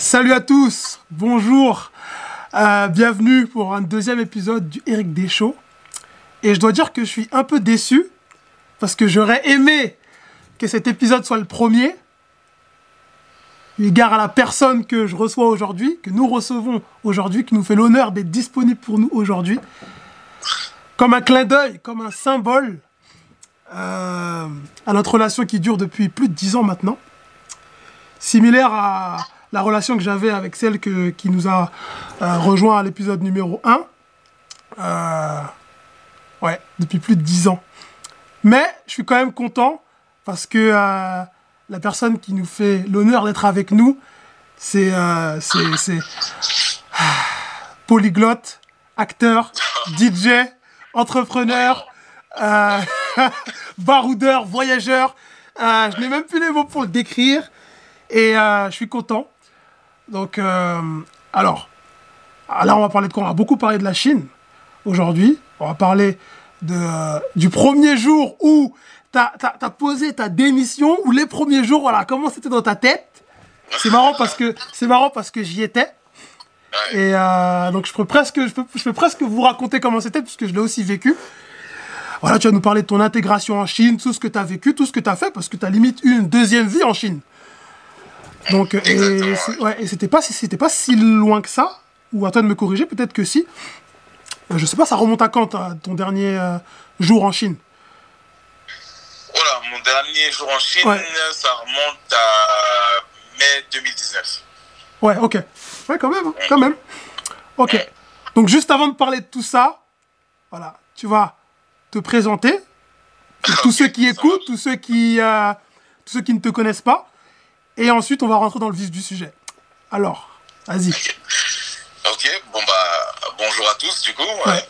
Salut à tous, bonjour, euh, bienvenue pour un deuxième épisode du Eric Deschaux. Et je dois dire que je suis un peu déçu parce que j'aurais aimé que cet épisode soit le premier. Égard à la personne que je reçois aujourd'hui, que nous recevons aujourd'hui, qui nous fait l'honneur d'être disponible pour nous aujourd'hui. Comme un clin d'œil, comme un symbole euh, à notre relation qui dure depuis plus de dix ans maintenant. Similaire à la relation que j'avais avec celle qui nous a euh, rejoint à l'épisode numéro 1. Euh, ouais, depuis plus de 10 ans. Mais je suis quand même content parce que euh, la personne qui nous fait l'honneur d'être avec nous, c'est euh, polyglotte, acteur, DJ, entrepreneur, baroudeur, voyageur. Je n'ai même plus les mots pour le décrire. Et je suis content. Donc, euh, alors, ah, là, on va parler de quoi? On va beaucoup parler de la Chine aujourd'hui. On va parler de, euh, du premier jour où tu as, posé ta démission, ou les premiers jours, voilà, comment c'était dans ta tête. C'est marrant parce que, c'est marrant parce que j'y étais. Et euh, donc, je peux, presque, je, peux, je peux presque vous raconter comment c'était, puisque je l'ai aussi vécu. Voilà, tu vas nous parler de ton intégration en Chine, tout ce que tu as vécu, tout ce que tu as fait, parce que tu as limite eu une deuxième vie en Chine. Donc, euh, et, ouais, et c'était pas, si- c'était pas si loin que ça, ou à toi de me corriger, peut-être que si. Euh, Je sais pas, ça remonte à quand ta- ton dernier euh, jour en Chine? Voilà, mon dernier jour en Chine, Ouais. ça remonte à mai 2019. Ouais, ok. Ouais, quand même, hein, quand même. Ok. Donc, juste avant de parler de tout ça, voilà, tu vas te présenter. Pour tous ceux qui écoutent, tous ceux qui, euh, tous ceux qui ne te connaissent pas. Et ensuite, on va rentrer dans le vif du sujet. Alors, vas-y. Ok, bon bah, bonjour à tous du coup. Ouais.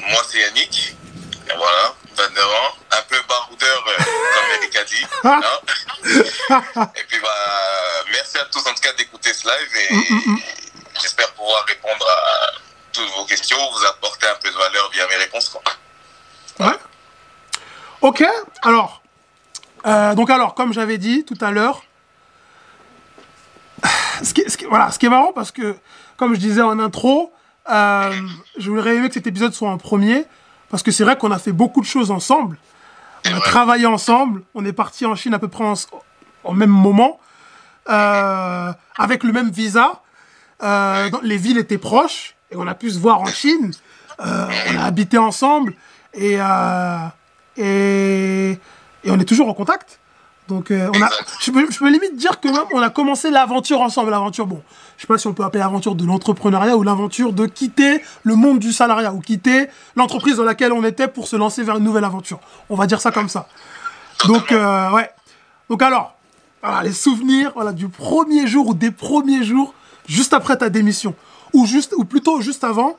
Moi c'est Yannick, et voilà, 29 ans, un peu baroudeur euh, comme Eric a dit. hein. et puis bah, merci à tous en tout cas d'écouter ce live et Mm, j'espère pouvoir répondre à toutes vos questions, vous apporter un peu de valeur via mes réponses. Quoi. Ouais. Ok, alors. euh, donc alors, comme j'avais dit tout à l'heure, ce qui, ce qui- voilà, ce qui est marrant parce que, comme je disais en intro, euh, je voudrais aimé que cet épisode soit un premier, parce que c'est vrai qu'on a fait beaucoup de choses ensemble. On a travaillé ensemble, on est parti en Chine à peu près en, au même moment, euh, avec le même visa. Euh, les villes étaient proches et on a pu se voir en Chine. On a habité ensemble et, et, et on est toujours en contact. Donc, euh, on a, je, peux, je peux limite dire que même on a commencé l'aventure ensemble. L'aventure, bon, je sais pas si on peut appeler l'aventure de l'entrepreneuriat ou l'aventure de quitter le monde du salariat ou quitter l'entreprise dans laquelle on était pour se lancer vers une nouvelle aventure. On va dire ça comme ça. Donc, euh, ouais. Donc, alors, voilà, les souvenirs voilà, du premier jour ou des premiers jours juste après ta démission. Ou, juste, ou plutôt juste avant.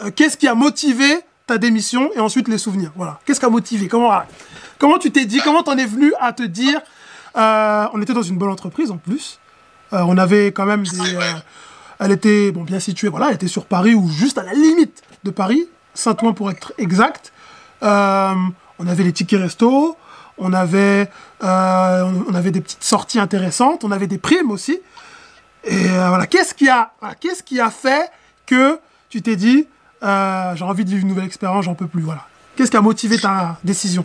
euh, Qu'est-ce qui a motivé ta démission et ensuite les souvenirs? Voilà. Qu'est-ce qui a motivé? Comment, comment tu t'es dit Comment t'en es venu à te dire euh, On était dans une bonne entreprise en plus. Euh, on avait quand même des. Euh, elle était bon, bien située, voilà, elle était sur Paris ou juste à la limite de Paris, Saint-Ouen pour être exact. On avait les tickets resto, on avait, on on avait des petites sorties intéressantes, on avait des primes aussi. Et voilà, qu'est-ce qui a, voilà, qu'est-ce qui a fait que tu t'es dit, j'ai envie de vivre une nouvelle expérience, j'en peux plus, voilà. Qu'est-ce qui a motivé ta décision?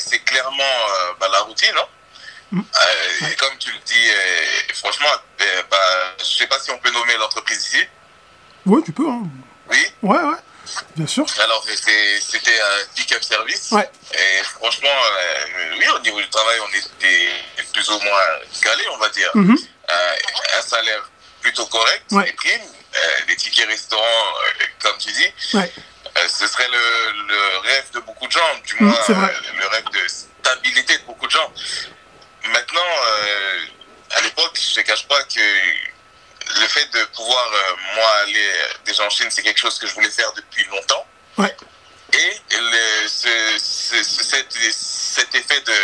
C'est clairement euh, bah, la routine. Hein. Euh, et comme tu le dis, euh, franchement, euh, bah, je sais pas si on peut nommer l'entreprise ici. Oui, tu peux, hein. Oui. Ouais, ouais, bien sûr. Alors, c'était un pick-up service. Ouais. Et franchement, oui, au niveau du travail, on était plus ou moins calé, on va dire. Mhm. Euh, un salaire plutôt correct, Ouais. des primes, des tickets restaurants, comme tu dis. Ouais. Euh, ce serait le, le rêve de beaucoup de gens, du Mm, moins euh, le rêve de stabilité de beaucoup de gens. Maintenant, euh, à l'époque, je ne cache pas que le fait de pouvoir, euh, moi, aller déjà en Chine, c'est quelque chose que je voulais faire depuis longtemps. Ouais. Et le, ce, ce- ce- cet, cet effet de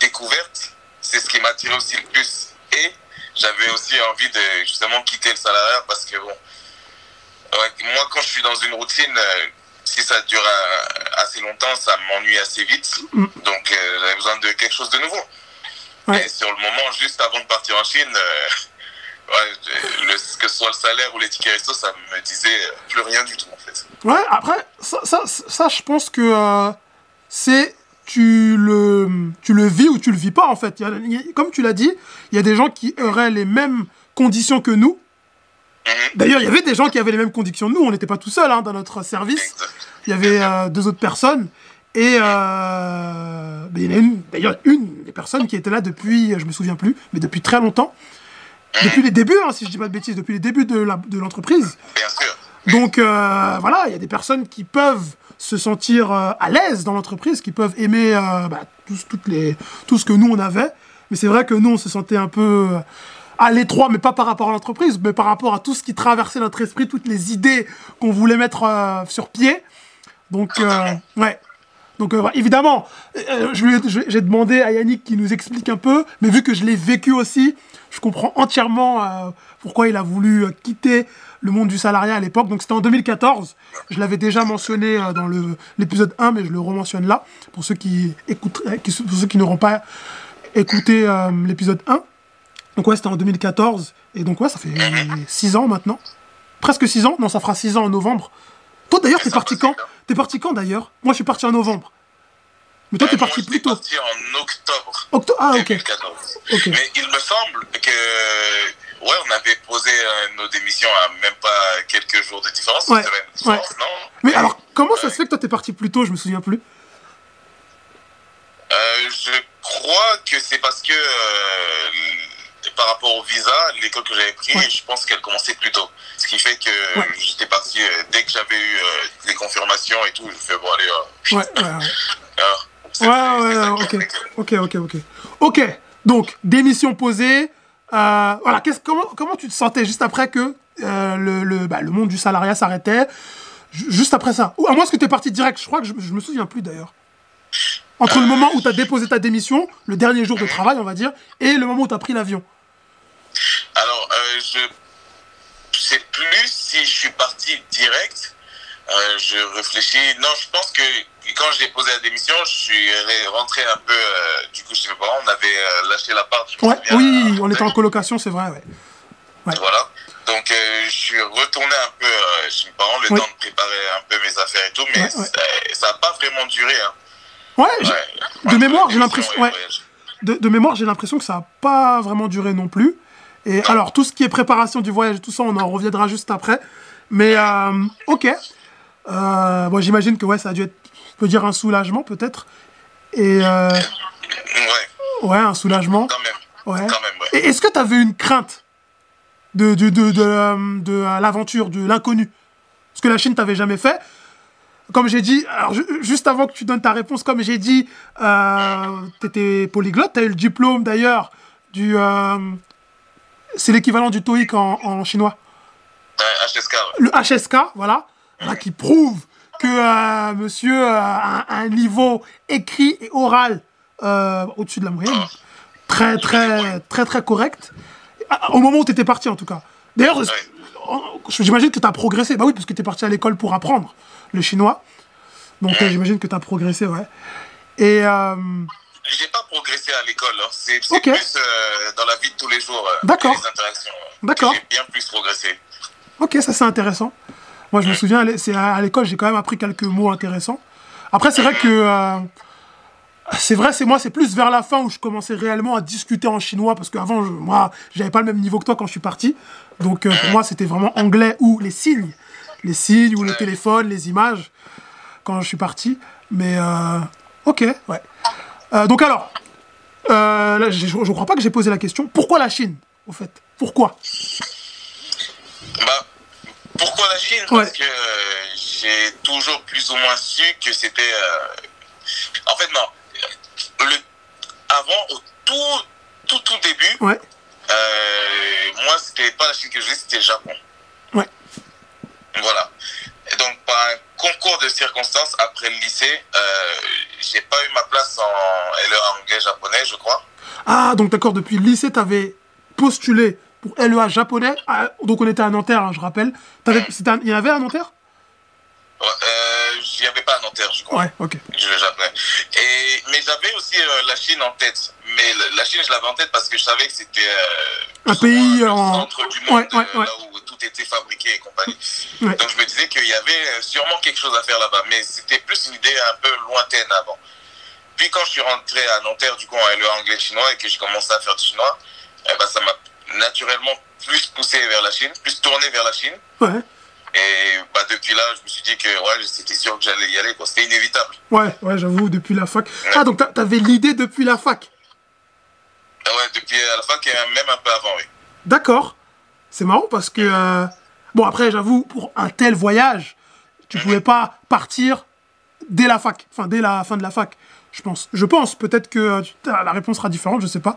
découverte, c'est ce qui m'a attiré aussi le plus. Et j'avais aussi envie de justement quitter le salariat parce que, bon, ouais, moi, quand je suis dans une routine, euh, si ça dure euh, assez longtemps, ça m'ennuie assez vite. Mm. Donc, euh, j'avais besoin de quelque chose de nouveau. Mais sur le moment, juste avant de partir en Chine, que ce soit le salaire ou les tickets resto, ça me disait plus rien du tout en fait. Ouais, après, ça, ça, ça je pense que c'est tu le, tu le vis ou tu le vis pas en fait. comme tu l'as dit, il y a des gens qui auraient les mêmes conditions que nous. Mhm. D'ailleurs, il y avait des gens qui avaient les mêmes conditions que nous. On n'était pas tout seul hein, dans notre service. Il y avait euh, deux autres personnes. Et euh, il y en a une, d'ailleurs, une des personnes qui était là depuis, je me souviens plus, mais depuis très longtemps. Mhm. Depuis les débuts, hein, si je dis pas de bêtises, depuis les débuts de l'entreprise. Bien sûr. Donc euh, voilà, il y a des personnes qui peuvent se sentir à l'aise dans l'entreprise, qui peuvent aimer bah, tout, toutes les, tout ce que nous on avait. Mais c'est vrai que nous on se sentait un peu à l'étroit, mais pas par rapport à l'entreprise, mais par rapport à tout ce qui traversait notre esprit, toutes les idées qu'on voulait mettre sur pied. Donc ouais. Donc évidemment, j'ai demandé à Yannick qui nous explique un peu, mais vu que je l'ai vécu aussi, je comprends entièrement pourquoi il a voulu quitter le monde du salariat à l'époque. Donc c'était en 2014. Je l'avais déjà mentionné euh, dans l'épisode 1, mais je le rementionne là, pour ceux qui, euh, pour ceux qui n'auront pas écouté euh, l'épisode 1. Donc ouais, c'était en 2014. Et donc ouais, ça fait 6 ans maintenant. Presque 6 ans. Non, ça fera 6 ans en novembre. Toi d'ailleurs, t'es parti quand T'es parti quand d'ailleurs? Moi, je suis parti en novembre. Mais toi, t'es parti plus tôt. parti en octobre. Ah, ok. Mais il me semble que Ouais, on avait posé euh, nos démissions à même pas quelques jours de différence, ouais. non? Mais alors, comment ça se fait que toi t'es parti plus tôt? Je me souviens plus. Euh, je crois que c'est parce que euh, par rapport au visa, l'école que j'avais pris, je pense qu'elle commençait plus tôt. Ce qui fait que j'étais parti dès que j'avais eu les confirmations et tout. Je fais bon allez. ouais, ouais, ouais. ouais, ouais, ok, ok, ok, ok. Ok, donc démission posée. Euh, voilà, comment, comment tu te sentais juste après que euh, le, le, bah, le, monde du salariat s'arrêtait? Juste après ça Ou à moins que tu es parti direct, je crois que je, je me souviens plus d'ailleurs. Entre le moment où tu as déposé ta démission, le dernier jour de travail, on va dire, et le moment où tu as pris l'avion. Alors, euh, je sais plus si je suis parti direct. Euh, je réfléchis. Non, je pense que quand j'ai posé la démission, je suis rentré un peu. Euh, du coup, je sais pas, on avait euh, lâché l'appart. Ouais, oui, on était en colocation, c'est vrai, ouais. Voilà. Donc, je suis retourné un peu chez mes parents, le temps de préparer un peu mes affaires et tout, mais ça n'a pas vraiment duré. Hein. Ouais, de mémoire, j'ai l'impression. Ouais. De, de, mémoire, j'ai l'impression que ça n'a pas vraiment duré non plus. Et alors, tout ce qui est préparation du voyage et tout ça, on en reviendra juste après. Mais, ok. Euh, bon, j'imagine que ouais, ça a dû être, on peut dire un soulagement peut-être. Et euh, ouais. Ouais, un soulagement. Quand même. Ouais. Quand même, ouais. Et est-ce que tu avais une crainte de, de, de, de, de l'aventure, de l'inconnu? Parce que la Chine, t'avais jamais fait. Comme j'ai dit, alors, juste avant que tu donnes ta réponse, comme j'ai dit, euh, tu étais polyglotte, tu as eu le diplôme d'ailleurs du. Euh, c'est l'équivalent du TOEIC en, en chinois. HSK. Le HSK, voilà qui prouve que euh, monsieur a un, niveau écrit et oral euh, au-dessus de la moyenne. Très, très, très, très correct. Au moment où tu étais parti, en tout cas. D'ailleurs, j'imagine que tu as progressé. Bah oui, parce que tu es parti à l'école pour apprendre le chinois. Donc, euh, j'imagine que tu as progressé, ouais. Et. J'ai pas progressé à l'école. Hein. C'est plus dans la vie de tous les jours. D'accord. D'accord. J'ai bien plus progressé. Ok, ça c'est intéressant. Moi, je me souviens, c'est à l'école, j'ai quand même appris quelques mots intéressants. Après, c'est vrai que euh, c'est vrai, c'est moi, c'est plus vers la fin où je commençais réellement à discuter en chinois parce qu'avant, moi, j'avais pas le même niveau que toi quand je suis parti. Donc, euh, pour moi, c'était vraiment anglais ou les signes, les signes ou le téléphone, les images quand je suis parti. Mais euh, ok, ouais. Donc alors, là, je, je crois pas que j'ai posé la question. Pourquoi la Chine, au fait? Pourquoi? Bah, pourquoi la Chine? Parce que euh, j'ai toujours plus ou moins su que c'était. Euh, en fait, non. Le... Avant, au tout, tout, tout début, ouais. euh, moi, c'était pas la Chine que je voulais, c'était le Japon. Ouais. Voilà. Et donc, par un concours de circonstances, après le lycée, euh, j'ai pas eu ma place en LE anglais-japonais, je crois. Ah, donc d'accord, depuis le lycée, tu avais postulé pour LEA japonais. Ah, donc on était à Nanterre, hein, je rappelle. il y en avait à Nanterre? Euh, Il n'y avait pas à Nanterre, je crois. Ouais, ok. Je Et, mais j'avais aussi euh, la Chine en tête. Mais la Chine, je l'avais en tête parce que je savais que c'était un pays en centre du monde, là où tout était fabriqué et compagnie. Donc je me disais qu'il y avait sûrement quelque chose à faire là-bas, mais c'était plus une idée un peu lointaine avant. Puis quand je suis rentré à Nanterre, du coup, en LE anglais-chinois et que j'ai commencé à faire du chinois, eh ben, ça m'a naturellement plus poussé vers la Chine, plus tourné vers la Chine. Et bah, depuis là, je me suis dit que ouais, c'était sûr que j'allais y aller. C'était inévitable. Ouais, ouais, j'avoue, depuis la fac. Ah, donc t'avais l'idée depuis la fac? Ouais, depuis la fac et même un peu avant, oui. D'accord. C'est marrant parce que... Euh, bon, après, j'avoue, pour un tel voyage, tu mhm. pouvais pas partir dès la fac. Enfin, dès la fin de la fac, je pense. Je pense, peut-être que euh, la réponse sera différente, je sais pas.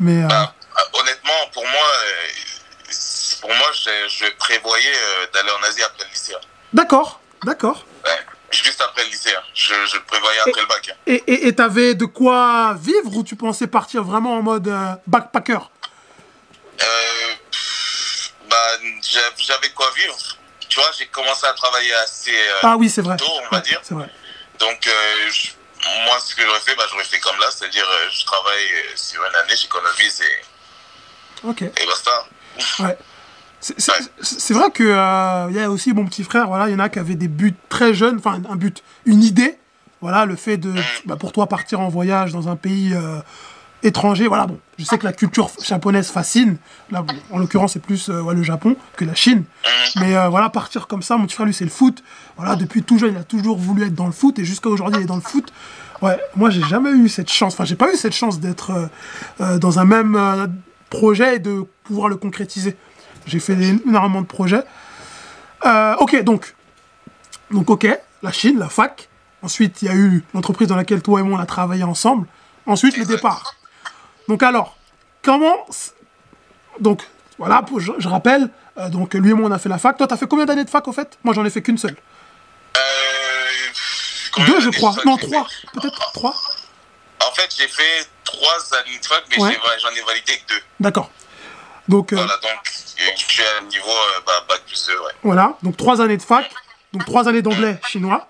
Mais... Euh, bah, honnêtement, pour moi pour moi, je, prévoyais d'aller en Asie après le lycée. D'accord, d'accord. Juste après le lycée. Je, je, le prévoyais après le bac. Et t'avais de quoi vivre ou tu pensais partir vraiment en mode euh, backpacker? Euh, bah, J'avais quoi vivre. Tu vois, j'ai commencé à travailler assez ah, oui, c'est vrai. tôt, on va dire. Vrai. Donc, moi, ce que j'aurais fait, bah, j'aurais fait comme là, c'est-à-dire, je travaille sur une année, j'économise et, Ok. et basta. Ouais. C'est vrai que euh, il y a aussi mon petit frère, voilà, il y en a qui avaient des buts très jeunes, enfin un but, une idée, voilà, le fait de, bah, pour toi partir en voyage dans un pays euh, étranger, voilà, bon, je sais que la culture japonaise fascine, là, en l'occurrence c'est plus euh, le Japon que la Chine, mais voilà, partir comme ça, mon petit frère lui c'est le foot, voilà, depuis tout jeune il a toujours voulu être dans le foot et jusqu'à aujourd'hui il est dans le foot, ouais, moi j'ai jamais eu cette chance, enfin j'ai pas eu cette chance d'être dans un même projet et de pouvoir le concrétiser. J'ai fait énormément de projets. Euh, ok, donc, donc ok, la Chine, la fac. Ensuite, il y a eu l'entreprise dans laquelle toi et moi on a travaillé ensemble. Ensuite, le départ. Donc alors, comment... Donc, voilà, je, rappelle, euh, donc lui et moi on a fait la fac. Toi, t'as fait combien d'années de fac au fait? Moi, j'en ai fait qu'une seule. Euh, Deux, je crois. Non, trois. Peut-être trois. En fait, j'ai fait trois années de fac, mais j'en ai, validé que deux. D'accord. Donc, voilà, donc suis à un niveau euh, bah, bac plus 2, ouais. Voilà, donc trois années de fac, donc trois années d'anglais chinois.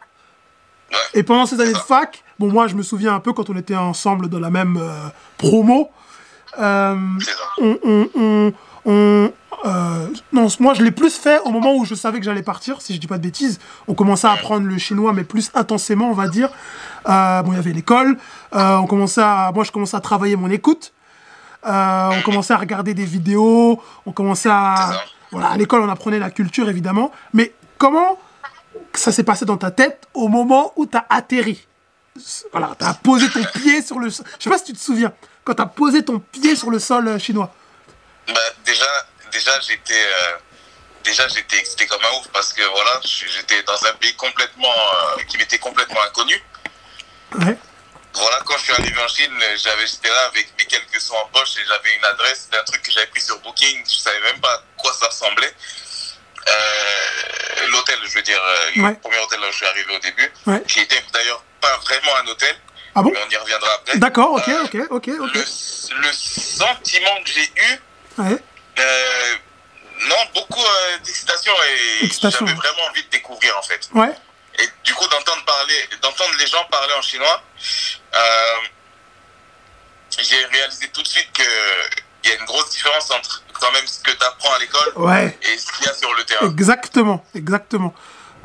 Ouais. Et pendant ces années de fac, bon, moi, je me souviens un peu quand on était ensemble dans la même euh, promo. Euh, on, on, on, on euh, non, moi, je l'ai plus fait au moment où je savais que j'allais partir, si je dis pas de bêtises. On commençait à apprendre le chinois, mais plus intensément, on va dire. Euh, bon, il y avait l'école. Euh, on commençait à, moi, je commençais à travailler mon écoute. Euh, on commençait à regarder des vidéos, on commençait à... Voilà, à l'école, on apprenait la culture, évidemment. Mais comment ça s'est passé dans ta tête au moment où tu as atterri? Voilà, tu as posé ton pied sur le... Je sais pas si tu te souviens, quand tu as posé ton pied sur le sol euh, chinois. Bah, déjà, déjà j'étais... Euh, déjà, j'étais excité comme un ouf parce que voilà, j'étais dans un pays complètement... qui m'était complètement inconnu. Ouais voilà, quand je suis arrivé en Chine, j'avais, j'étais là avec mes quelques sous en poche et j'avais une adresse, c'était un truc que j'avais pris sur Booking, je savais même pas à quoi ça ressemblait. Euh, l'hôtel, je veux dire, euh, le premier hôtel où je suis arrivé au début, qui était d'ailleurs pas vraiment un hôtel, ah bon mais on y reviendra après. D'accord, ok, euh, ok, ok, ok. Le, sentiment que j'ai eu, ouais. non, beaucoup d'excitation et j'avais vraiment envie de découvrir en fait. Ouais. Et du coup, d'entendre parler, d'entendre les gens parler en chinois, euh, j'ai réalisé tout de suite qu'il y a une grosse différence entre quand même ce que tu apprends à l'école ouais. et ce qu'il y a sur le terrain. Exactement, exactement.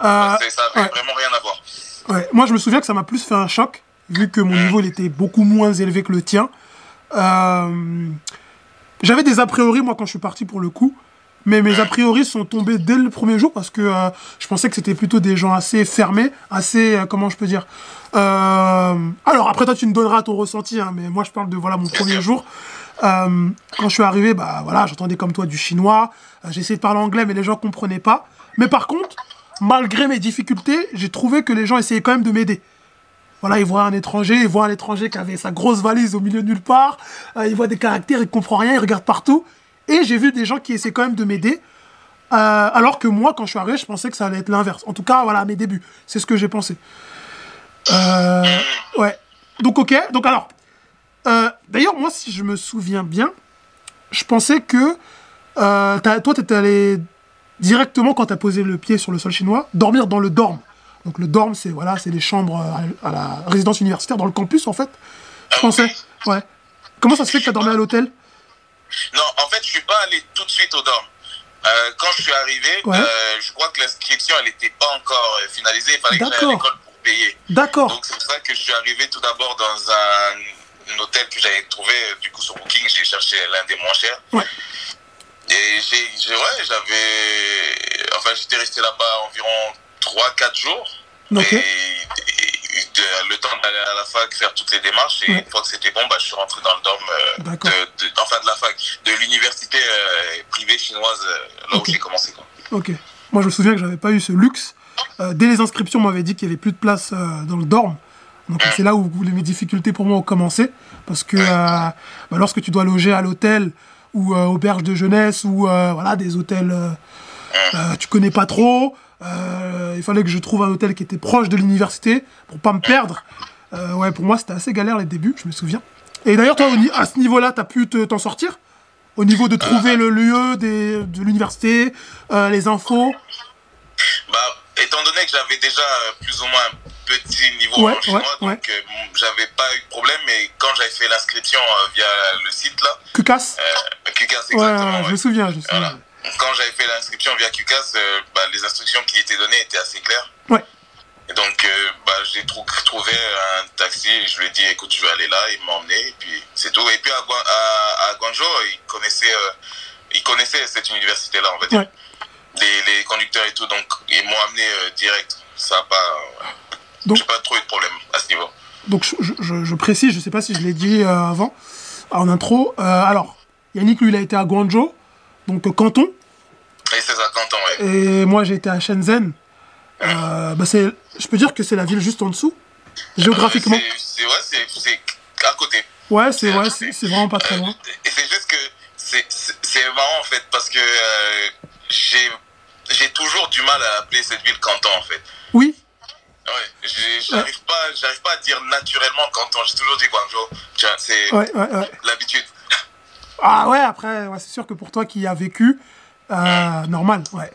Euh, ça n'a vraiment rien à voir. Ouais. Moi, je me souviens que ça m'a plus fait un choc, vu que mon niveau il était beaucoup moins élevé que le tien. Euh, j'avais des a priori, moi, quand je suis parti pour le coup. Mais mes a priori sont tombés dès le premier jour parce que euh, je pensais que c'était plutôt des gens assez fermés, assez, comment je peux dire. Euh, alors après toi tu me donneras ton ressenti, hein, mais moi je parle de voilà mon premier jour. quand je suis arrivé, bah voilà, j'entendais comme toi du chinois. j'ai essayé de parler anglais, mais les gens comprenaient pas. Mais par contre, malgré mes difficultés, j'ai trouvé que les gens essayaient quand même de m'aider. Voilà, ils voient un étranger, ils voient un étranger qui avait sa grosse valise au milieu de nulle part, ils voient des caractères, il comprend rien, il regarde partout. Et j'ai vu des gens qui essaient quand même de m'aider. Euh, alors que moi, quand je suis arrivé, je pensais que ça allait être l'inverse. En tout cas, voilà, à mes débuts. C'est ce que j'ai pensé. Euh, ouais. Donc, ok. Donc, alors. Euh, d'ailleurs, moi, si je me souviens bien, je pensais que. toi, tu étais allé directement, quand tu as posé le pied sur le sol chinois, dormir dans le dorm. Donc, le dorm, c'est voilà, c'est les chambres à, la résidence universitaire, dans le campus, en fait. Je ah pensais. Ouais. Comment ça se fait que tu as dormi à l'hôtel? Non, en fait, je suis pas allé tout de suite au dorm. Euh, quand je suis arrivé, Ouais. euh, je crois que l'inscription, elle n'était pas encore euh, finalisée. Il fallait que j'aille à D'accord. l'école payer. D'accord. Donc c'est pour ça que je suis arrivé tout d'abord dans un, un hôtel que j'avais trouvé du coup sur Booking. J'ai cherché l'un des moins chers. Ouais. Et j'ai, ouais, j'avais, enfin j'étais resté là-bas environ 3-4 jours. Ok. Et, et de- le temps d'aller à la fac, faire toutes les démarches. Et Ouais. une fois que c'était bon, bah, je suis rentré dans le dorm euh, de, de- enfin de la fac, de l'université euh, privée chinoise, euh, là où j'ai commencé. Quoi. Ok. Moi, je me souviens que j'avais pas eu ce luxe. Euh, dès les inscriptions, on m'avait dit qu'il y avait plus de place euh, dans le dorm. Donc c'est là où mes difficultés pour moi ont commencé. Parce que euh, bah, lorsque tu dois loger à l'hôtel ou auberge de jeunesse ou voilà, des hôtels tu connais pas trop, il fallait que je trouve un hôtel qui était proche de l'université pour pas me perdre. Ouais, pour moi, c'était assez galère les débuts, je me souviens. Et d'ailleurs, toi, à ce niveau-là, t'as pu te- t'en sortir? Au niveau de trouver le lieu des, de l'université, euh, les infos? Bah, étant donné que j'avais déjà euh, plus ou moins un petit niveau Ouais, en chinois, ouais, donc euh, j'avais pas eu de problème. Mais quand j'avais fait l'inscription euh, via le site là, euh, QCAS Ouais, exactement. je me souviens, je me souviens. Voilà. Quand j'avais fait l'inscription via QCAS, bah, les instructions qui étaient données étaient assez claires. Ouais. Et donc, bah, j'ai trou- trouvé un taxi et je lui ai dit, écoute, je vais aller là. Il m'a emmené et puis c'est tout. Et puis à, Guan- à, à Guangzhou, il connaissait, il connaissait cette université-là, on va dire. Les, les conducteurs et tout, donc ils m'ont amené euh, direct. Ça a pas, Donc- j'ai pas trop eu de problème à ce niveau. Donc je, je- précise, je sais pas si je l'ai dit euh, avant, en intro. Euh, alors, Yannick, lui, il a été à Guangzhou, donc Canton, Et c'est ça, Quentin, ouais. et moi, j'ai été à Shenzhen. Euh, bah, c'est, je peux dire que c'est la ville juste en dessous, géographiquement. C'est, ouais, c'est, à côté. Ouais, c'est ouais, c'est vraiment pas très loin. Et c'est juste que c'est, marrant en fait parce que euh, j'ai, j'ai toujours du mal à appeler cette ville Canton en fait. Oui, Ouais, j'arrive pas, j'arrive pas à dire naturellement Canton. J'ai toujours dit Guangzhou. C'est ouais, l'habitude. Ah ouais, après, c'est sûr que pour toi qui y as vécu, euh, normal, ouais.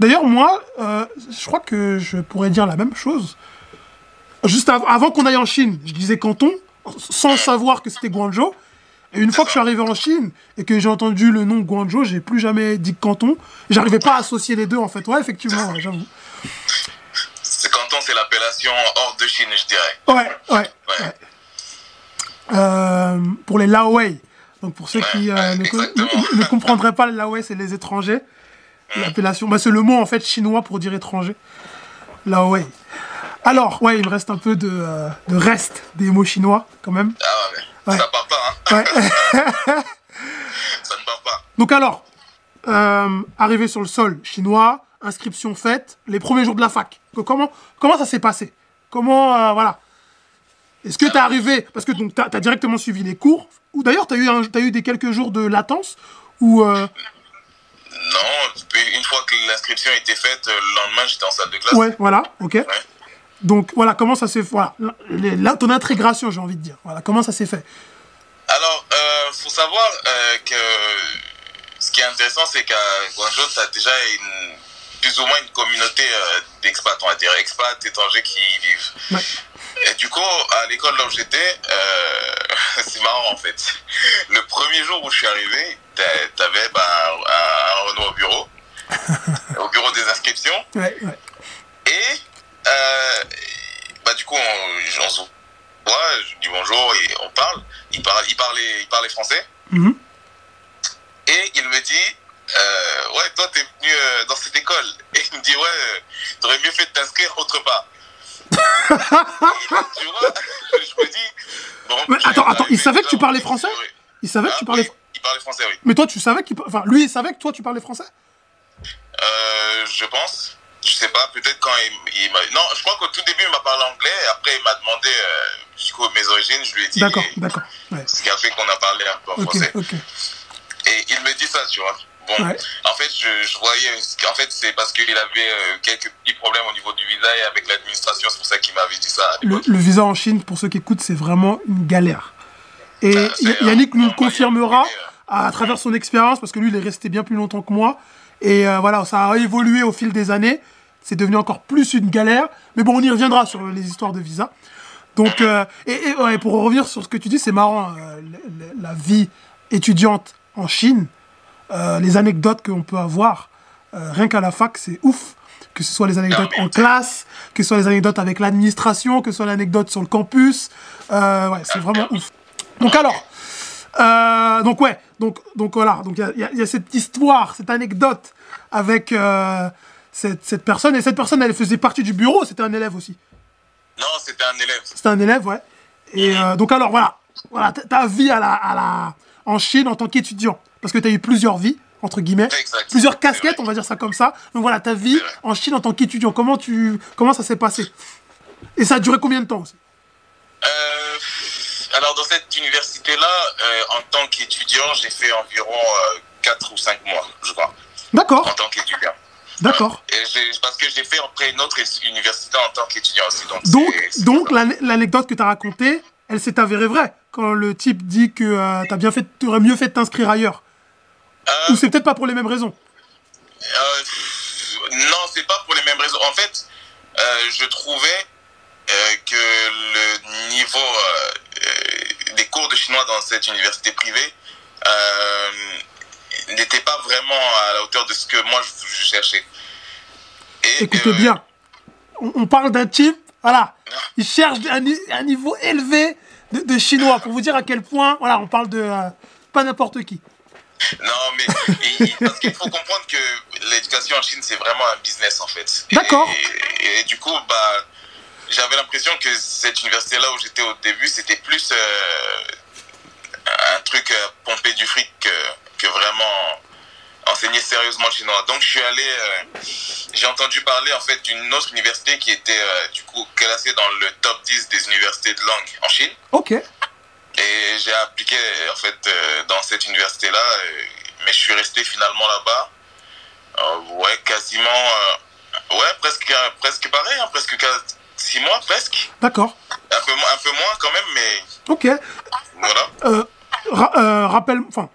D'ailleurs, moi, euh, je crois que je pourrais dire la même chose. Juste av- avant qu'on aille en Chine, je disais Canton, sans savoir que c'était Guangzhou. Et une fois que je suis arrivé en Chine et que j'ai entendu le nom Guangzhou, j'ai plus jamais dit Canton. J'arrivais pas à associer les deux, en fait. Ouais, effectivement, ouais, j'avoue. C'est Canton, c'est l'appellation hors de Chine, je dirais. Ouais, ouais. Ouais. ouais. Euh, pour les Laowei, donc pour ceux qui euh, ne, co- exactement. ne- ne comprendraient pas, les Laowei, c'est les étrangers. L'appellation, bah, c'est le mot en fait chinois pour dire étranger. Laowei. Alors, ouais, il me reste un peu de, euh, de reste des mots chinois quand même. Ah ouais, Ouais. ça part pas, hein. Ouais. Ça ne part pas. donc alors, euh, arrivé sur le sol chinois, inscription faite, les premiers jours de la fac. Comment, comment ça s'est passé? Comment, euh, voilà. Est-ce que t'es arrivé, parce que t'as as directement suivi les cours, ou d'ailleurs t'as eu, un- t'as eu des quelques jours de latence, ou euh, Non, une fois que l'inscription était faite, le lendemain, j'étais en salle de classe. ouais, voilà, ok. Donc voilà, comment ça s'est fait, voilà, là, ton intégration, j'ai envie de dire, voilà, comment ça s'est fait? Alors, euh, faut savoir euh, que ce qui est intéressant, c'est qu'à Guangzhou, tu as déjà une, plus ou moins une communauté euh, d'expats, on va dire, expats étrangers qui y vivent. Ouais. Et du coup, à l'école là où j'étais, euh, c'est marrant en fait. Le premier jour où je suis arrivé, tu avais bah, un, un Renault au bureau, au bureau des inscriptions. Ouais, ouais. Et euh, bah, du coup, on, on se voit, je dis bonjour et on parle. Il, parle, il, parlait, il parlait français. Mhm. Et il me dit euh, Ouais, toi, t'es venu euh, dans cette école. Et il me dit Ouais, t'aurais mieux fait de t'inscrire autre part. Et, tu vois, je me dis bon, Mais attends, attends, il savait que tu parlais français. Il savait que Ah, tu parlais... oui, Il parlait français, oui. Mais toi, tu savais qu'il... Enfin, lui, il savait que toi, tu parlais français? Euh, je pense. Je sais pas, peut-être quand il, il m'a. Non, je crois qu'au tout début, il m'a parlé anglais. Après, il m'a demandé euh, du coup, mes origines. Je lui ai dit. D'accord, et d'accord. Ouais. Ce qui a fait qu'on a parlé un peu en français. Et il me dit ça, tu vois. Bon, Ouais. en fait, je, je voyais. En fait, c'est parce qu'il avait euh, quelques petits problèmes au niveau du visa et avec l'administration. C'est pour ça qu'il m'avait dit ça. Le, visa en Chine, pour ceux qui écoutent, c'est vraiment une galère. Et Ah, Yannick nous le confirmera de à, travers son expérience, parce que lui, il est resté bien plus longtemps que moi. Et euh, voilà, ça a évolué au fil des années. C'est devenu encore plus une galère. Mais bon, on y reviendra sur les histoires de visa. Donc, euh, et, ouais, pour revenir sur ce que tu dis, c'est marrant, euh, la vie étudiante en Chine, euh, les anecdotes qu'on peut avoir, rien qu'à la fac, c'est ouf. Que ce soit les anecdotes en classe, que ce soit les anecdotes avec l'administration, que ce soit l'anecdote sur le campus. Ouais, c'est vraiment ouf. Donc alors, donc ouais, donc, donc voilà, donc il y a- cette histoire, cette anecdote avec cette, cette personne, et cette personne, elle faisait partie du bureau, c'était un élève aussi. Non, c'était un élève. C'était un élève, ouais. Et euh, donc alors voilà, voilà ta, vie à la, à la, en Chine en tant qu'étudiant, parce que tu as eu plusieurs vies, entre guillemets, Exact. plusieurs casquettes, on va dire ça comme ça. Donc voilà, ta vie en Chine en tant qu'étudiant, comment, tu, comment ça s'est passé? Et ça a duré combien de temps aussi? Euh, alors, dans cette université-là, euh, en tant qu'étudiant, j'ai fait environ 4 ou 5 mois, je crois, en D'accord, tant qu'étudiant. D'accord. Parce que j'ai fait après une autre université en tant qu'étudiant aussi. Donc, l'anecdote que tu as racontée, elle s'est avérée vraie quand le type dit que tu as bien fait, aurais mieux fait de t'inscrire ailleurs. Euh, Ou c'est peut-être pas pour les mêmes raisons. Euh, non, c'est pas pour les mêmes raisons. En fait, euh, je trouvais euh, que le niveau euh, euh, des cours de chinois dans cette université privée euh, n'était pas vraiment à la hauteur de ce que moi je, je cherchais. Et, Écoutez euh, bien, on, on parle d'un type, voilà, il cherche un, ni- un niveau élevé de, de chinois pour vous dire à quel point, voilà, on parle de euh, pas n'importe qui. Non, mais et- et- parce qu'il faut comprendre que l'éducation en Chine, c'est vraiment un business en fait. D'accord. Et, et du coup, bah, j'avais l'impression que cette université-là où j'étais au début, c'était plus euh, un truc à pomper du fric que, que vraiment enseigner sérieusement le chinois. Donc je suis allé, euh, j'ai entendu parler en fait d'une autre université qui était euh, du coup classée dans le top 10 des universités de langue en Chine. Ok, Et j'ai appliqué en fait euh, dans cette université-là, mais je suis resté finalement là-bas. Ouais, quasiment, ouais, presque, presque pareil, hein, presque 6 mois presque. d'accord, Un peu, moins- un peu moins quand même, mais ok. voilà. Ra- rappelle, enfin,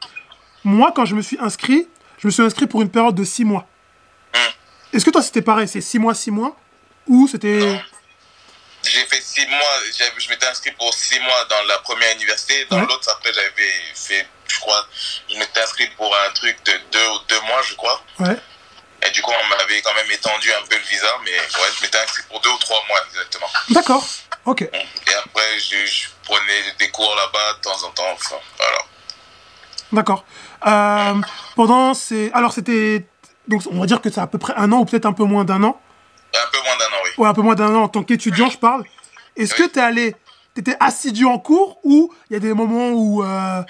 moi quand je me suis inscrit, je me suis inscrit pour une période de 6 mois. Hmm. Est-ce que toi c'était pareil, c'est 6 mois, 6 mois? Ou c'était. J'ai fait 6 mois, je m'étais inscrit pour 6 mois dans la première université. Dans Ouais. l'autre, après, j'avais fait, je crois, je m'étais inscrit pour un truc de 2 ou 2 mois, je crois. Ouais, Et du coup, on m'avait quand même étendu un peu le visa, mais ouais, je m'étais inscrit pour 2 ou 3 mois exactement. d'accord, ok. Et après, je, je prenais des cours là-bas de temps en temps. Enfin, voilà. D'accord. Euh, pendant ces. Alors c'était. Donc on va dire que c'est à peu près un an ou peut-être un peu moins d'un an. Un peu moins d'un an, oui. Ouais, un peu moins d'un an en tant qu'étudiant, je parle. Est-ce que Oui. t'es allé. T'étais assidu en cours ou il y a des moments où. euh,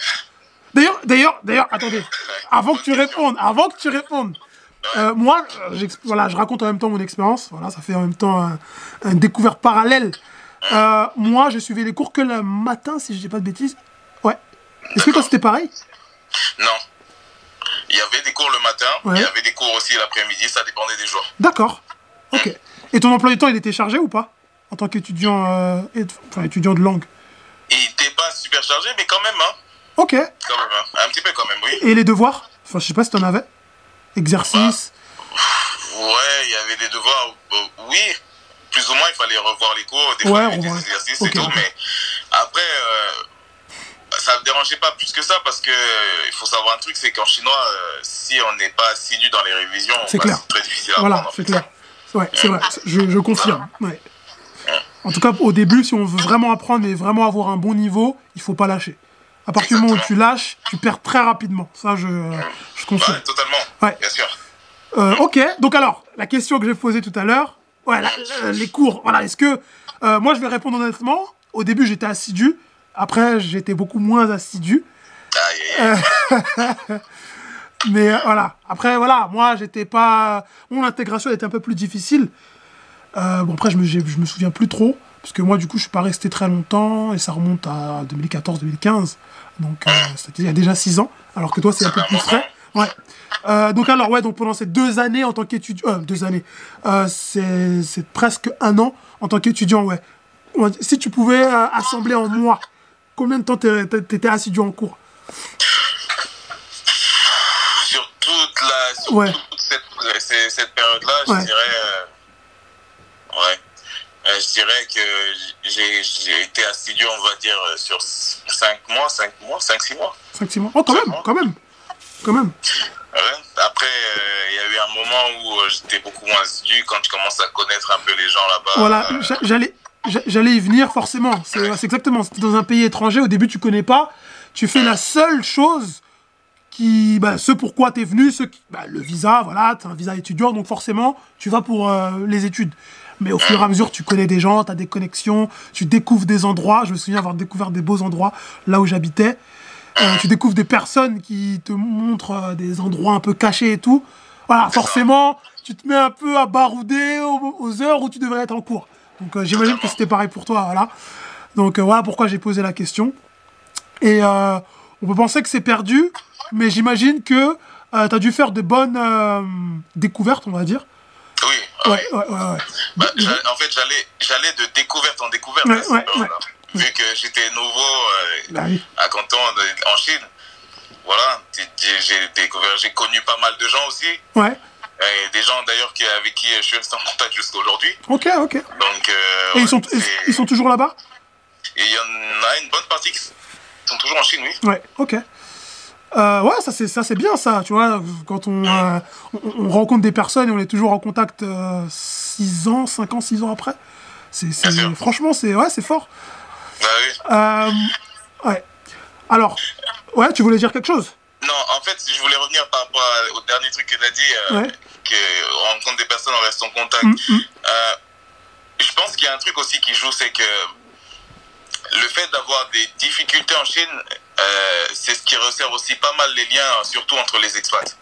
D'ailleurs, d'ailleurs, d'ailleurs, attendez. Avant que tu répondes, avant que tu répondes. euh, moi, voilà, je raconte en même temps mon expérience. Voilà, ça fait en même temps un, un découvert parallèle. Euh, moi, je suivais les cours que le matin, si je dis pas de bêtises. Ouais. Est-ce que toi, c'était pareil? Non. Il y avait des cours le matin, Ouais. il y avait des cours aussi l'après-midi, ça dépendait des jours. D'accord. Ok. Et ton emploi du temps, il était chargé ou pas? En tant qu'étudiant euh, enfin, étudiant de langue? Il n'était pas super chargé, mais quand même, hein. Ok. Quand même, hein. Un petit peu quand même, oui. Et les devoirs? Enfin, je sais pas si t'en avais. Exercice? Ouais, il y avait des devoirs. euh, oui, plus ou moins, il fallait revoir les cours, des Ouais, fois, il y avait des exercices et tout, mais après, euh, ça ne me dérangeait pas plus que ça parce que euh, il faut savoir un truc, c'est qu'en chinois, euh, si on n'est pas assidu dans les révisions, C'est bah, très difficile à Voilà, c'est clair. Ouais, c'est vrai. Je, je confirme. Ouais. En tout cas, au début, si on veut vraiment apprendre et vraiment avoir un bon niveau, il faut pas lâcher. À partir du moment où tu lâches, tu perds très rapidement. Ça, je, je confirme. Ouais, totalement, Ouais. bien sûr. Euh, ok, donc alors, la question que j'ai posée tout à l'heure, ouais, la- la- les cours, voilà, est-ce que... euh, moi, je vais répondre honnêtement. Au début, j'étais assidu. Après, j'étais beaucoup moins assidu. Mais euh, voilà, après, voilà, moi, j'étais pas... Mon intégration était un peu plus difficile. Euh, bon, après, je me, je me souviens plus trop. Parce que moi, du coup, je suis pas resté très longtemps. Et ça remonte à 2014-2015. Donc, euh, c'était il y a déjà 6 ans. Alors que toi, c'est un peu plus frais. Ouais. Euh, donc alors ouais donc pendant ces deux années en tant qu'étudiant deux années c'est presque un an en tant qu'étudiant ouais si tu pouvais assembler en mois combien de temps t'étais assidu en cours? Sur toute, la, sur Ouais. toute cette, période-là, Ouais. je dirais. euh, ouais. Euh, je dirais que j'ai été assidu, on va dire, euh, sur 5 mois, 5 mois, 5-6 mois. 5-6 mois. Oh, quand même, quand même. Quand même. Ouais. Après, euh, il y a eu un moment où j'étais beaucoup moins assidu quand je commence à connaître un peu les gens là-bas. Voilà, j'a- j'allais j'a- j'allais y venir forcément. C'est exactement. Si dans un pays étranger, au début tu connais pas, tu fais la seule chose qui, bah, ce pourquoi t'es venu, ce qui, bah, le visa, voilà, t'as un visa étudiant, donc forcément tu vas pour euh, les études. Mais au fur et à mesure, tu connais des gens, t'as des connexions, tu découvres des endroits. Je me souviens avoir découvert des beaux endroits là où j'habitais. Euh, tu découvres des personnes qui te montrent euh, des endroits un peu cachés et tout. Voilà, forcément, tu te mets un peu à barouder aux, aux heures où tu devrais être en cours. Donc euh, j'imagine que c'était pareil pour toi, voilà. Donc euh, voilà pourquoi j'ai posé la question. Et euh, on peut penser que c'est perdu, mais j'imagine que tu as dû faire de bonnes découvertes, on va dire. Oui, ah Ouais, ouais, ouais. Bah, en fait, j'allais, j'allais de découverte en découverte. Période-là. Vu que j'étais nouveau Bah oui. à Canton, en Chine, voilà, j'ai- j'ai découvert, j'ai connu pas mal de gens aussi. Ouais. Et des gens d'ailleurs avec qui je suis resté en contact jusqu'à aujourd'hui. Ok, ok. Et Donc, euh, ils, ouais, sont, ils sont toujours là-bas? Et il y en a une bonne partie qui sont toujours en Chine, oui. Ouais, ok. Euh, ouais, ça c'est ça c'est bien ça, tu vois, quand on, euh, on, on rencontre des personnes et on est toujours en contact 6 ans, 5 ans, 6 ans après. C'est, franchement, c'est ouais, c'est fort. Bah oui. Ouais. Alors, ouais, tu voulais dire quelque chose? Non, en fait, je voulais revenir par rapport au dernier truc que tu as dit, Ouais. On rencontre des personnes, on reste en contact. Mm, mm. Euh, je pense qu'il y a un truc aussi qui joue, c'est que le fait d'avoir des difficultés en Chine, euh, c'est ce qui resserre aussi pas mal les liens, surtout entre les expats.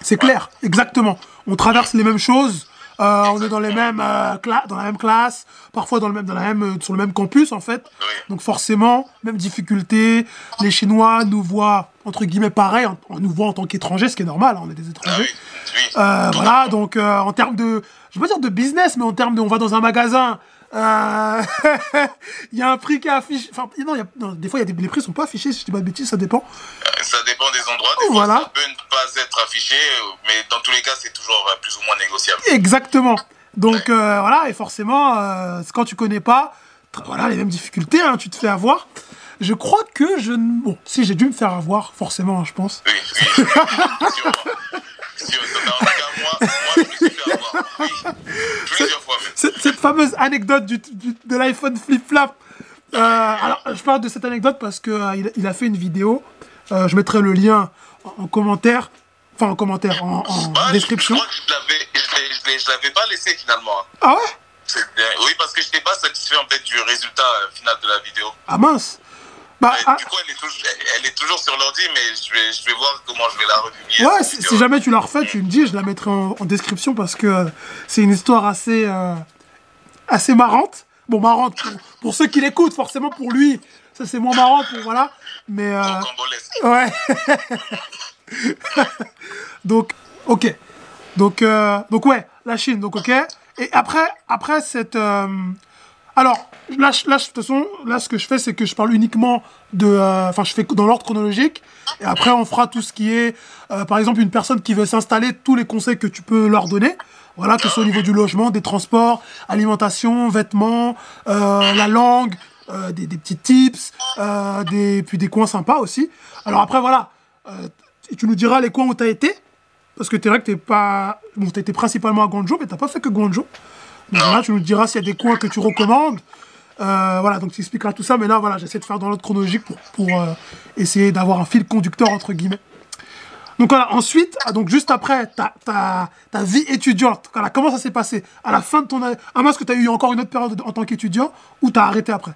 C'est clair, exactement. On traverse les mêmes choses. Euh, on est dans les mêmes euh, dans la même classe, parfois dans le même, dans la même, euh, sur le même campus en fait. Oui. Donc forcément, même difficulté. Les Chinois nous voient entre guillemets pareil, on, nous voit en tant qu'étrangers, ce qui est normal. hein, on est des Ah étrangers. oui, oui. Euh, voilà, donc en termes de, je veux pas dire de business, mais en termes de, on va dans un magasin, euh, il y a un prix qui est affiché. Enfin, non, il y a- non, des fois, il y a des, les prix sont pas affichés, si je dis pas de bêtises, ça dépend. Euh, Ça dépend des endroits. Des Voilà. fois, ça peut ne pas être affiché, euh, mais dans tous les cas, c'est toujours euh, plus ou moins négociable. Exactement. Donc euh, voilà, et forcément, euh, quand tu connais pas, voilà, les mêmes difficultés, hein, tu te fais avoir. Je crois que je, bon, si j'ai dû me faire avoir, forcément, hein, je pense. Oui, oui. Sûrement. Sûrement. En tout cas, moi, moi, je me suis fait avoir. Oui. Plusieurs fois même. cette, fameuse anecdote du, du- de l'iPhone flip-flap. Euh, alors, je parle de cette anecdote parce que euh, il, a fait une vidéo. Euh, je mettrai le lien en, en commentaire, enfin en commentaire, en, en Ah, description. Je crois que je l'avais, je l'avais pas laissé finalement. Ah ouais? Oui, parce que je n'étais pas satisfait en fait du résultat final de la vidéo. Ah mince. Bah, ah, Du coup, elle est, toujours, elle est toujours sur l'ordi, mais je vais, je vais voir comment je vais la republier. ouais, si, jamais tu la refais, tu me dis, je la mettrai en, en description parce que euh, c'est une histoire assez, euh, assez marrante. Bon, marrante pour, pour ceux qui l'écoutent, forcément pour lui, ça c'est moins marrant pour voilà. Mais euh. Ouais. donc, ok. Donc, euh, donc ouais, la Chine, donc ok. Et après, après cette, alors là, de toute façon, ce que je fais, c'est que je parle uniquement de, euh, enfin, je fais dans l'ordre chronologique. Et après, on fera tout ce qui est, euh, par exemple, une personne qui veut s'installer, tous les conseils que tu peux leur donner. Voilà, que ce soit au niveau du logement, des transports, alimentation, vêtements, euh, la langue, des, petits tips, puis des coins sympas aussi. Alors après, voilà, tu nous diras les coins où tu as été, parce que tu vrai que t'es pas. Bon, tu été principalement à Guangzhou, mais t'as pas fait que Guangzhou. Là, tu nous diras s'il y a des coins que tu recommandes. Euh, voilà, donc tu expliqueras tout ça, mais là, voilà, j'essaie de faire dans l'ordre chronologique pour, pour euh, essayer d'avoir un fil conducteur, entre guillemets. Donc voilà, ensuite, ah, donc juste après ta, ta, ta vie étudiante, voilà, comment ça s'est passé? À la fin de ton année, à moins que tu as eu encore une autre période en tant qu'étudiant, ou tu as arrêté après?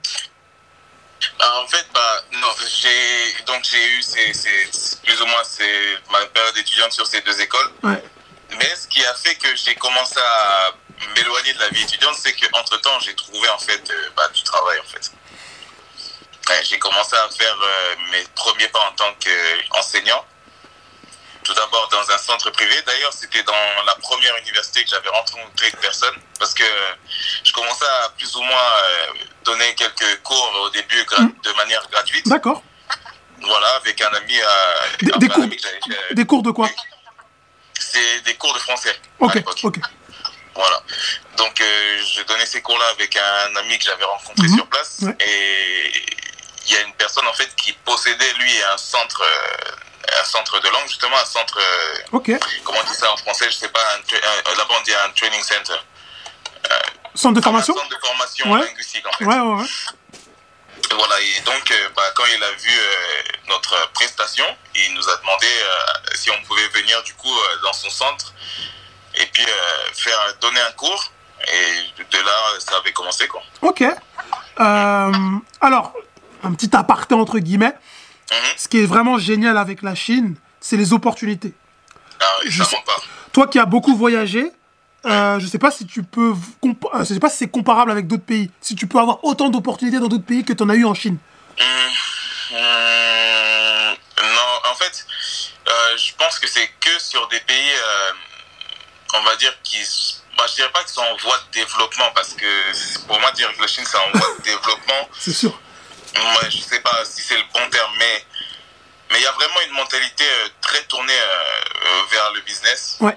Ah, En fait, bah, non, j'ai, donc j'ai eu ces, ces- plus ou moins ces, ma période étudiante sur ces deux écoles. Ouais. Mais ce qui a fait que j'ai commencé à m'éloigner de la vie étudiante, c'est qu'entre temps, j'ai trouvé en fait euh, bah, du travail en fait. Ouais, j'ai commencé à faire euh, mes premiers pas en tant qu'enseignant. Tout d'abord dans un centre privé. D'ailleurs, c'était dans la première université que j'avais rencontré une personne parce que je commençais à plus ou moins euh, donner quelques cours au début gra- de manière gratuite. D'accord. Voilà, avec un ami, euh, Des- cours- ami que Des cours de quoi? C'est des cours de français à Ok, l'époque. ok. Voilà. Donc, euh, je donnais ces cours-là avec un ami que j'avais rencontré Mhm. sur place. Ouais. Et il y a une personne, en fait, qui possédait, lui, un centre, euh, un centre de langue, justement, un centre, euh, Ok. comment on dit ça en français, je sais pas, un tra- un- là-bas on dit un training center. Centre de formation Un centre de formation Ouais. linguistique, en fait. Ouais, ouais, ouais. Et Voilà, et donc, bah, quand il a vu notre prestation, il nous a demandé si on pouvait venir, du coup, dans son centre et puis euh, faire donner un cours. Et de là, ça avait commencé, quoi. Ok. Euh, alors, un petit aparté entre guillemets. Mhm. Ce qui est vraiment génial avec la Chine, c'est les opportunités. Ah oui, Je ça sais- pas. Toi qui as beaucoup voyagé, euh, je sais pas si tu peux, je sais pas si c'est comparable avec d'autres pays. Si tu peux avoir autant d'opportunités dans d'autres pays que tu en as eu en Chine. Hum, non, en fait, euh, je pense que c'est que sur des pays, euh, on va dire, qui. Bah, je dirais pas qu'ils sont en voie de développement, parce que pour moi, dire que la Chine, c'est en voie de développement, C'est sûr. Ouais, je sais pas si c'est le bon terme, mais mais il y a vraiment une mentalité euh, très tournée euh, euh, vers le business Ouais.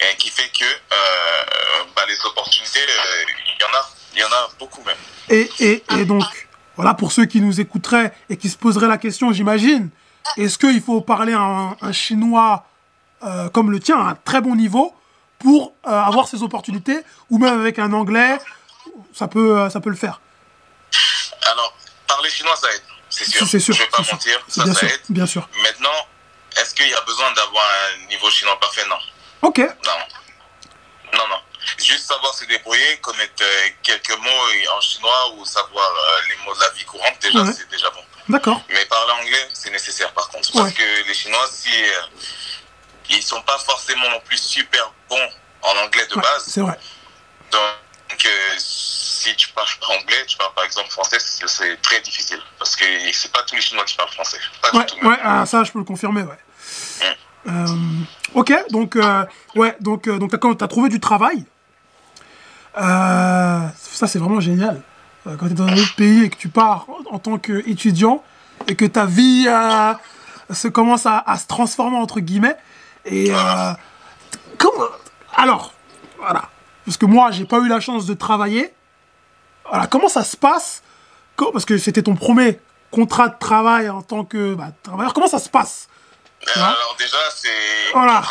et qui fait que euh, bah, les opportunités, il y en a, il y en a beaucoup même. Et, et, et donc, voilà, pour ceux qui nous écouteraient et qui se poseraient la question, j'imagine, est-ce qu'il faut parler un, un chinois comme le tien, à un très bon niveau, pour euh, avoir ces opportunités, ou même avec un anglais, ça peut, euh, ça peut le faire Alors, parler chinois, ça aide, c'est sûr. C'est sûr. Je vais pas mentir, ça, bien ça sûr, aide. bien sûr. Maintenant, est-ce qu'il y a besoin d'avoir un niveau chinois parfait Non. Ok, Non. Non, non. Juste savoir se débrouiller, connaître euh, quelques mots en chinois ou savoir euh, les mots de la vie courante, déjà, Ouais. c'est déjà bon. d'accord. Mais parler anglais, c'est nécessaire par contre. Parce que les Chinois, si, euh, ils sont pas forcément non plus super bons en anglais de Ouais, base. c'est vrai. Donc, euh, si tu parles pas anglais, tu parles par exemple français, c'est très difficile. Parce que c'est pas tous les Chinois qui parlent français. Pas Ouais, du tout. ouais, ah, ça je peux le confirmer, ouais. Euh, ok, donc, euh, ouais, donc, euh, donc t'as, quand t'as trouvé du travail, ça c'est vraiment génial. Quand t'es dans un autre pays et que tu pars en, en tant qu'étudiant et que ta vie se commence à, à se transformer entre guillemets. Et euh, comment Alors, voilà, parce que moi j'ai pas eu la chance de travailler. Voilà, comment ça se passe? Parce que c'était ton premier contrat de travail en tant que bah, travailleur. Comment ça se passe? Euh, Ouais. Alors déjà, c'est... Voilà.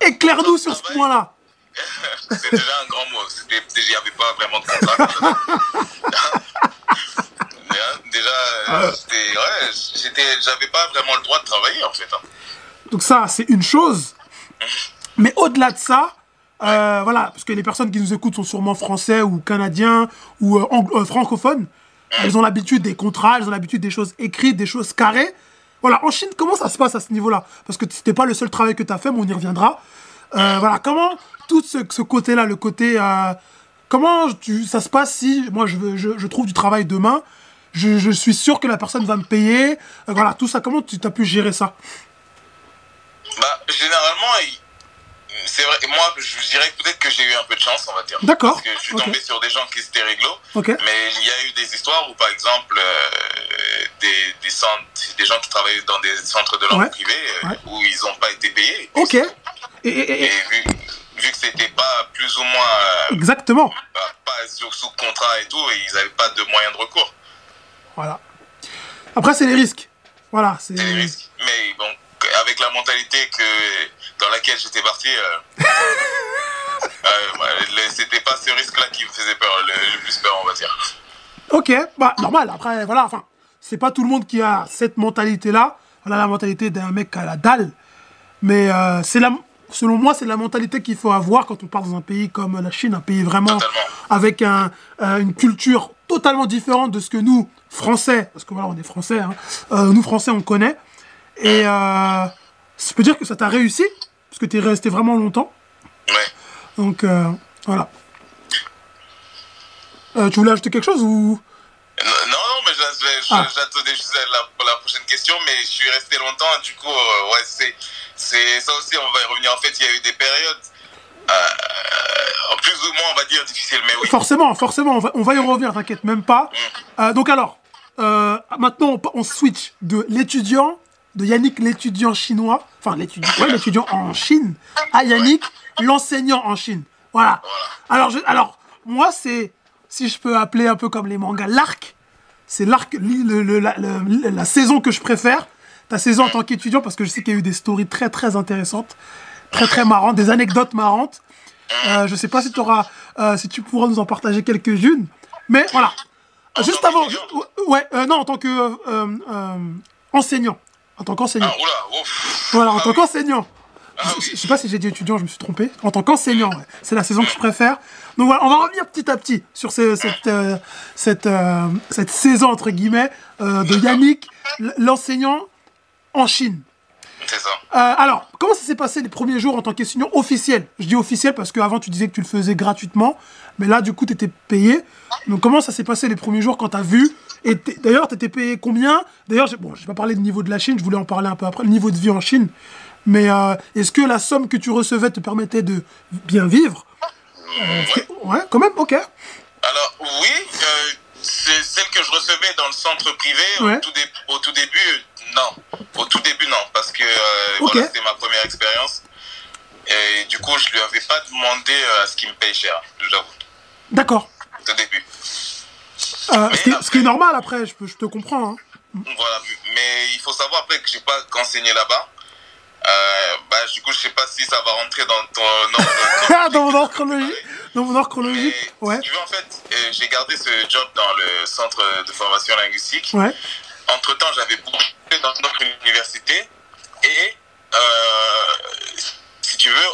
Éclaire-nous sur ce point-là. C'est déjà un grand mot. Il n'y avait pas vraiment de contrat. déjà, euh, c'était- ouais, j'étais- j'avais pas vraiment le droit de travailler en fait. hein. Donc ça, c'est une chose. Mais au-delà de ça, euh, voilà, parce que les personnes qui nous écoutent sont sûrement français ou canadiens ou euh, euh, francophones. Elles ont l'habitude des contrats, elles ont l'habitude des choses écrites, des choses carrées. Voilà, en Chine, comment ça se passe à ce niveau-là? Parce que c'était pas le seul travail que tu as fait, mais on y reviendra. Euh, voilà, comment tout ce, côté-là, le côté... comment tu, ça se passe si moi je, trouve du travail demain je, je suis sûr que la personne va me payer. Voilà, tout ça, comment tu as pu gérer ça? Bah, généralement, c'est vrai, moi, je dirais que peut-être que j'ai eu un peu de chance, on va dire. D'accord, Parce que je suis tombé sur des gens qui étaient réglo. Mais il y a eu des histoires où, par exemple, euh, des, des, centres, des gens qui travaillaient dans des centres de langue Ouais, privée euh, ouais. où ils n'ont pas été payés. Ok. Et, et- et- Et vu, vu que c'était pas plus ou moins euh, exactement. bah, pas sous, sous contrat et tout, et ils n'avaient pas de moyens de recours. Voilà. Après, c'est les risques. Voilà. C'est. Des risques. Mais bon, avec la mentalité que, dans laquelle j'étais parti, euh, euh, bah, c'était pas ce risque-là qui me faisait peur, le, le plus peur, on va dire. Ok. Bah normal. Après, voilà. Enfin, c'est pas tout le monde qui a cette mentalité-là. Voilà la mentalité d'un mec a la dalle. Mais euh, c'est la. Selon moi, c'est la mentalité qu'il faut avoir quand on part dans un pays comme la Chine, un pays vraiment Totalement. avec un, euh, une culture totalement différente de ce que nous, Français, parce que voilà, on est Français, hein, euh, nous Français, on connaît. Et euh, ça peut dire que ça t'a réussi, parce que tu es resté vraiment longtemps. Ouais. Donc euh, voilà. Euh, tu voulais ajouter quelque chose ou? Non, non, mais j'a- j'a- Ah. j'attendais juste la, prochaine question, mais je suis resté longtemps, du coup, euh, ouais, c'est, c'est ça aussi, on va y revenir. En fait, il y a eu des périodes, euh, plus ou moins, on va dire, difficiles, mais oui. Forcément, forcément, on va, on va y revenir, t'inquiète même pas. Euh, donc alors, euh, maintenant on, on switch de l'étudiant, de Yannick l'étudiant chinois, enfin l'étudiant, ouais, en Chine, à Yannick l'enseignant en Chine. Voilà. Alors, alors moi, c'est, si je peux appeler un peu comme les mangas, l'arc. C'est l'arc, la, saison que je préfère. Ta saison en tant qu'étudiant, parce que je sais qu'il y a eu des stories très très intéressantes, très très marrantes, des anecdotes marrantes. Euh, je sais pas si, euh, si tu pourras nous en partager quelques-unes. Mais voilà. Juste avant. Ouais, euh, non, en tant que euh, enseignant. En tant qu'enseignant. Ah, oula, ouf. Voilà, en Ah tant oui. qu'enseignant. Ah je, oui. je sais pas si j'ai dit étudiant, je me suis trompé. En tant qu'enseignant, ouais. c'est la saison que je préfère. Donc voilà, on va revenir petit à petit sur ce- cette, euh, cette, euh, cette saison, entre guillemets, euh, de Yannick, l'enseignant en Chine. C'est ça. Euh, alors, comment ça s'est passé les premiers jours en tant qu'enseignant officiel? Je dis officiel parce qu'avant tu disais que tu le faisais gratuitement, mais là du coup tu étais payé. Donc comment ça s'est passé les premiers jours quand tu as vu? Et d'ailleurs, tu étais payé combien? D'ailleurs, bon, je vais pas parler du niveau de la Chine, je voulais en parler un peu après, le niveau de vie en Chine. Mais euh, est-ce que la somme que tu recevais te permettait de bien vivre? Euh, Ouais, quand même, ok. Alors, oui, c'est celle que je recevais dans le centre privé Ouais. au, tout dé- au tout début, non. Au tout début, non, parce que euh, voilà, c'était ma première expérience. Et du coup, je lui avais pas demandé euh, à ce qu'il me paye cher, j'avoue, D'accord. au début. Euh, ce, qui est, ce qui est après- normal après, je, te comprends. hein. Voilà, mais il faut savoir après que j'ai pas qu'enseigné là-bas. Euh, bah, du coup, je sais pas si ça va rentrer dans ton ordre. dans mon ordre chronologique. Dans mon ordre chronologique. Ouais. si tu veux, en fait, j'ai gardé ce job dans le centre de formation linguistique. Ouais. Entre temps, j'avais bougé dans notre université et, euh, si tu veux,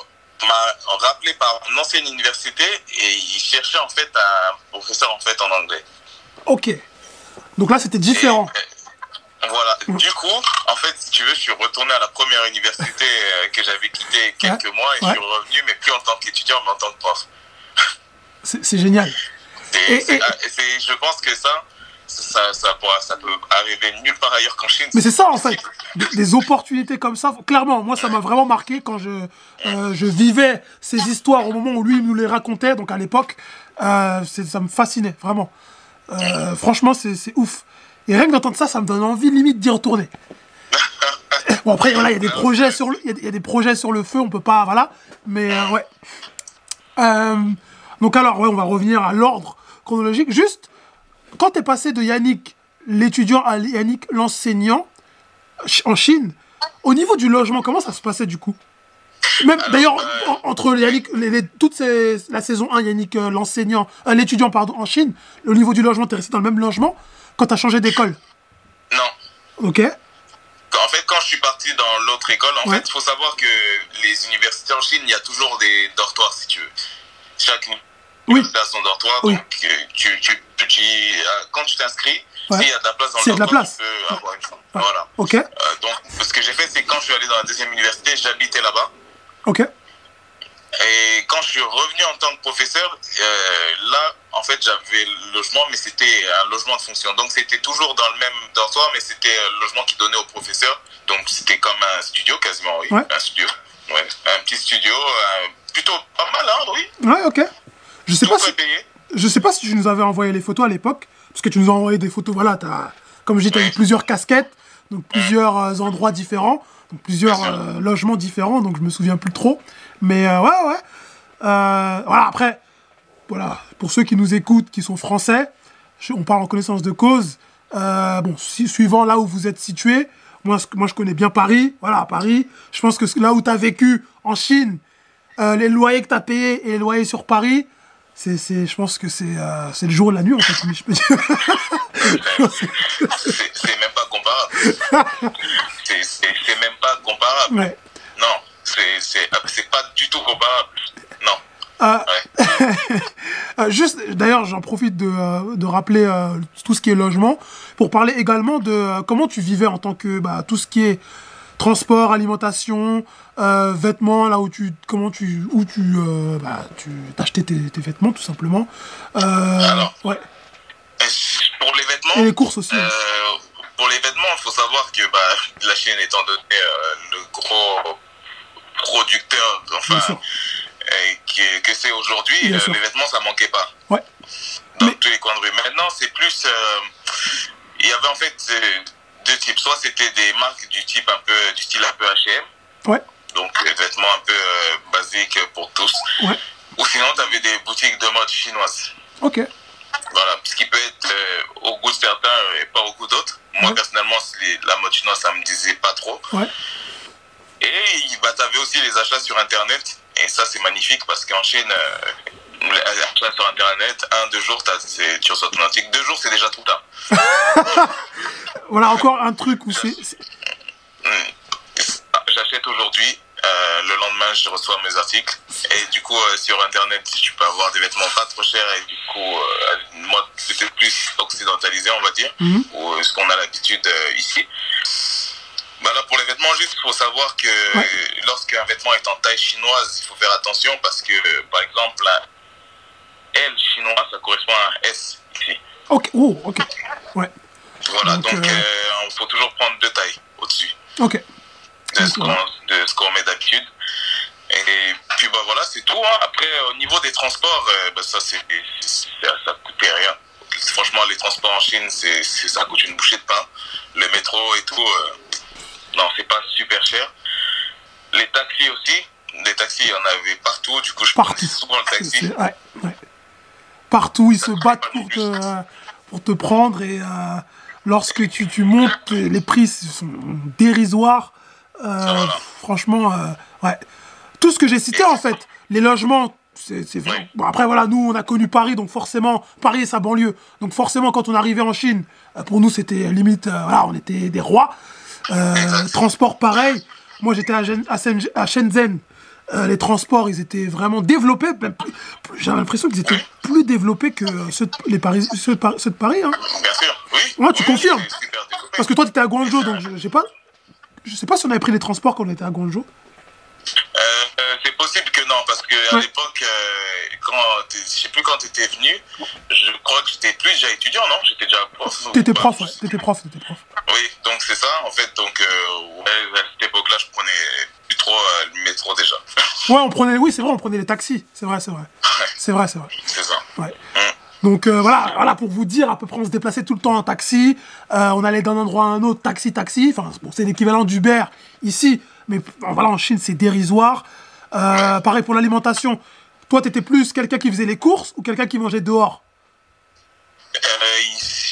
on m'a rappelé par une ancienne université et il cherchait en fait un professeur en fait en anglais. Ok. Donc là, c'était différent. Voilà. Du coup, en fait, si tu veux, je suis retourné à la première université euh, que j'avais quittée quelques Ouais. mois et Ouais. je suis revenu, mais plus en tant qu'étudiant, mais en tant que prof. C'est génial. Et je pense que ça, ça, ça, pourra- ça peut arriver nulle part ailleurs qu'en Chine. Mais c'est ça, en fait. Des, des opportunités comme ça, clairement, moi, ça m'a vraiment marqué quand je, euh, je vivais ces histoires au moment où lui nous les racontait. Donc, à l'époque, euh, ça me fascinait, vraiment. Euh, franchement, c'est ouf. Et rien que d'entendre ça, ça me donne envie limite d'y retourner. Bon, après, voilà, il y a des projets sur le, il y a des- il y a des projets sur le feu, on peut pas, voilà. Mais, ouais. Donc, alors, ouais, on va revenir à l'ordre chronologique. Juste, quand tu es passé de Yannick, l'étudiant, à Yannick, l'enseignant, en Chine, au niveau du logement, comment ça se passait du coup? Même d'ailleurs, en- entre Yannick, les, les- toute ces- la saison 1, Yannick, euh, l'enseignant, euh, l'étudiant, pardon, en Chine, au niveau du logement, tu es resté dans le même logement quand tu as changé d'école? Non. Ok En fait, quand je suis parti dans l'autre école, en Ouais. fait, il faut savoir que les universités en Chine, il y a toujours des dortoirs, si tu veux. Chaque université a son dortoir, Oui. donc euh, tu, tu, tu, euh, quand tu t'inscris, Ouais. s'il y a de la place dans le dortoir, place. tu peux avoir une chambre. Voilà. Ok Euh, donc, ce que j'ai fait, c'est quand je suis allé dans la deuxième université, j'habitais là-bas. Ok Et quand je suis revenu en tant que professeur, euh, là, en fait, j'avais le logement, mais c'était un logement de fonction. Donc, c'était toujours dans le même dortoir, mais c'était le logement qui donnait au professeur. Donc, c'était comme un studio, quasiment, oui. Ouais. Un studio. Ouais. Un petit studio, euh, plutôt pas mal, hein, oui. Ouais, ok. Je sais Tout pas si, payé. je sais pas si tu nous avais envoyé les photos à l'époque, parce que tu nous as envoyé des photos, voilà, as, comme je dis, tu as eu plusieurs casquettes, donc plusieurs euh, endroits différents, donc plusieurs euh, logements différents, donc je me souviens plus trop. Mais euh, ouais, ouais. Voilà, après, voilà, pour ceux qui nous écoutent, qui sont français, je- on parle en connaissance de cause. Bon, si- suivant là où vous êtes situé, moi, moi je connais bien Paris, voilà, Paris. Je pense que là où tu as vécu en Chine, les loyers que tu as payés et les loyers sur Paris, c'est, c'est, je pense que c'est, euh, c'est le jour et la nuit, en fait, si je peux dire. C'est c'est même pas comparable. C'est- C'est c'est même pas comparable. ouais. Non, c'est c'est- c'est pas du tout comparable. Non. Euh, Ouais. Euh, juste, d'ailleurs, j'en profite de, euh, de rappeler euh, tout ce qui est logement pour parler également de comment tu vivais en tant que bah, tout ce qui est transport, alimentation, euh, vêtements, là où tu, comment tu, où tu, euh, bah, tu t'achetais tes, tes vêtements tout simplement. Euh, Alors. ouais. Pour les vêtements, Et les courses aussi. hein. Pour les vêtements, il faut savoir que bah, la Chine étant donné le gros producteur, enfin, que, que c'est aujourd'hui, les vêtements, ça manquait pas. Ouais. Dans Mais- tous les coins de rue. Maintenant, c'est plus. il y avait en fait deux types. Soit c'était des marques du type un peu, du style un peu HM. Ouais. Donc, des vêtements un peu euh, basiques pour tous. Ouais. Ou sinon, tu avais des boutiques de mode chinoises. Ok. Voilà, ce qui peut être euh, au goût de certains et pas au goût d'autres. Moi, Ouais. personnellement, les- la mode chinoise, ça me disait pas trop. Ouais. Et bah, tu avais aussi les achats sur Internet. Et ça, c'est magnifique parce qu'en Chine, euh, les achats sur Internet, un, deux jours, tu reçois ton article. Deux jours, c'est déjà tout tard. Voilà encore un truc où c'est. c'est- Ah, J'achète aujourd'hui, euh, le lendemain je reçois mes articles et du coup euh, sur internet tu peux avoir des vêtements pas trop chers et du coup euh, mode peut-être plus occidentalisée on va dire Mhm. ou ce qu'on a l'habitude euh, ici. Bah là pour les vêtements juste il faut savoir que Ouais. lorsqu'un vêtement est en taille chinoise il faut faire attention parce que par exemple un L chinois ça correspond à un S ici. Ok. Oh, ok. Ouais. Voilà Donc, donc euh, euh, il faut toujours prendre deux tailles au-dessus. Ok. de ce qu'on Voilà. de ce qu'on met d'habitude. Et puis bah voilà, c'est tout. hein. Après, au niveau des transports, euh, bah, ça, c'est, ça, coûtait rien. Franchement, les transports en Chine, c'est, ça coûte une bouchée de pain. Le métro et tout, euh, non, c'est pas super cher. Les taxis aussi, les taxis, il y en avait partout. Du coup, je Partout. souvent le taxi. c'est- ouais, ouais. Partout, ils se battent pour te, pour te prendre et euh, lorsque tu, tu montes, les prix sont dérisoires. Euh, franchement, euh, ouais. Tout ce que j'ai cité, en fait, les logements, c'est vrai. Bon, après, voilà, nous, on a connu Paris, donc forcément, Paris et sa banlieue. Donc forcément, quand on arrivait en Chine, euh, pour nous, c'était limite, voilà, on était des rois. Transport, pareil. Moi, j'étais à Shenzhen. Euh, les transports, ils étaient vraiment développés. J'avais l'impression qu'ils étaient plus développés que ceux de, les Paris, ceux de Par- ceux de Paris. hein. Bien sûr, oui. Ouais, tu Oui, confirmes. Parce que toi, tu étais à Guangzhou, donc je, sais pas. Je sais pas si on avait pris les transports quand on était à Guangzhou. Euh, euh, c'est possible que non, parce que à Ouais. l'époque, euh, quand je sais plus quand tu étais venu, je crois que j'étais plus déjà étudiant, non? J'étais déjà prof. T'étais prof, ouais. T'étais prof, t'étais prof. Oui, donc c'est ça, en fait. Donc, ouais, à cette époque-là, je prenais euh, le métro déjà. Ouais, on prenait, oui, c'est vrai, on prenait les taxis. C'est vrai, c'est vrai. C'est vrai, c'est vrai. c'est ça. Ouais. Donc euh, voilà, voilà pour vous dire, à peu près on se déplaçait tout le temps en taxi, euh, on allait d'un endroit à un autre, taxi, taxi, enfin bon, c'est l'équivalent d'Uber ici, mais voilà, en Chine c'est dérisoire. Pareil pour l'alimentation, toi t'étais plus quelqu'un qui faisait les courses ou quelqu'un qui mangeait dehors?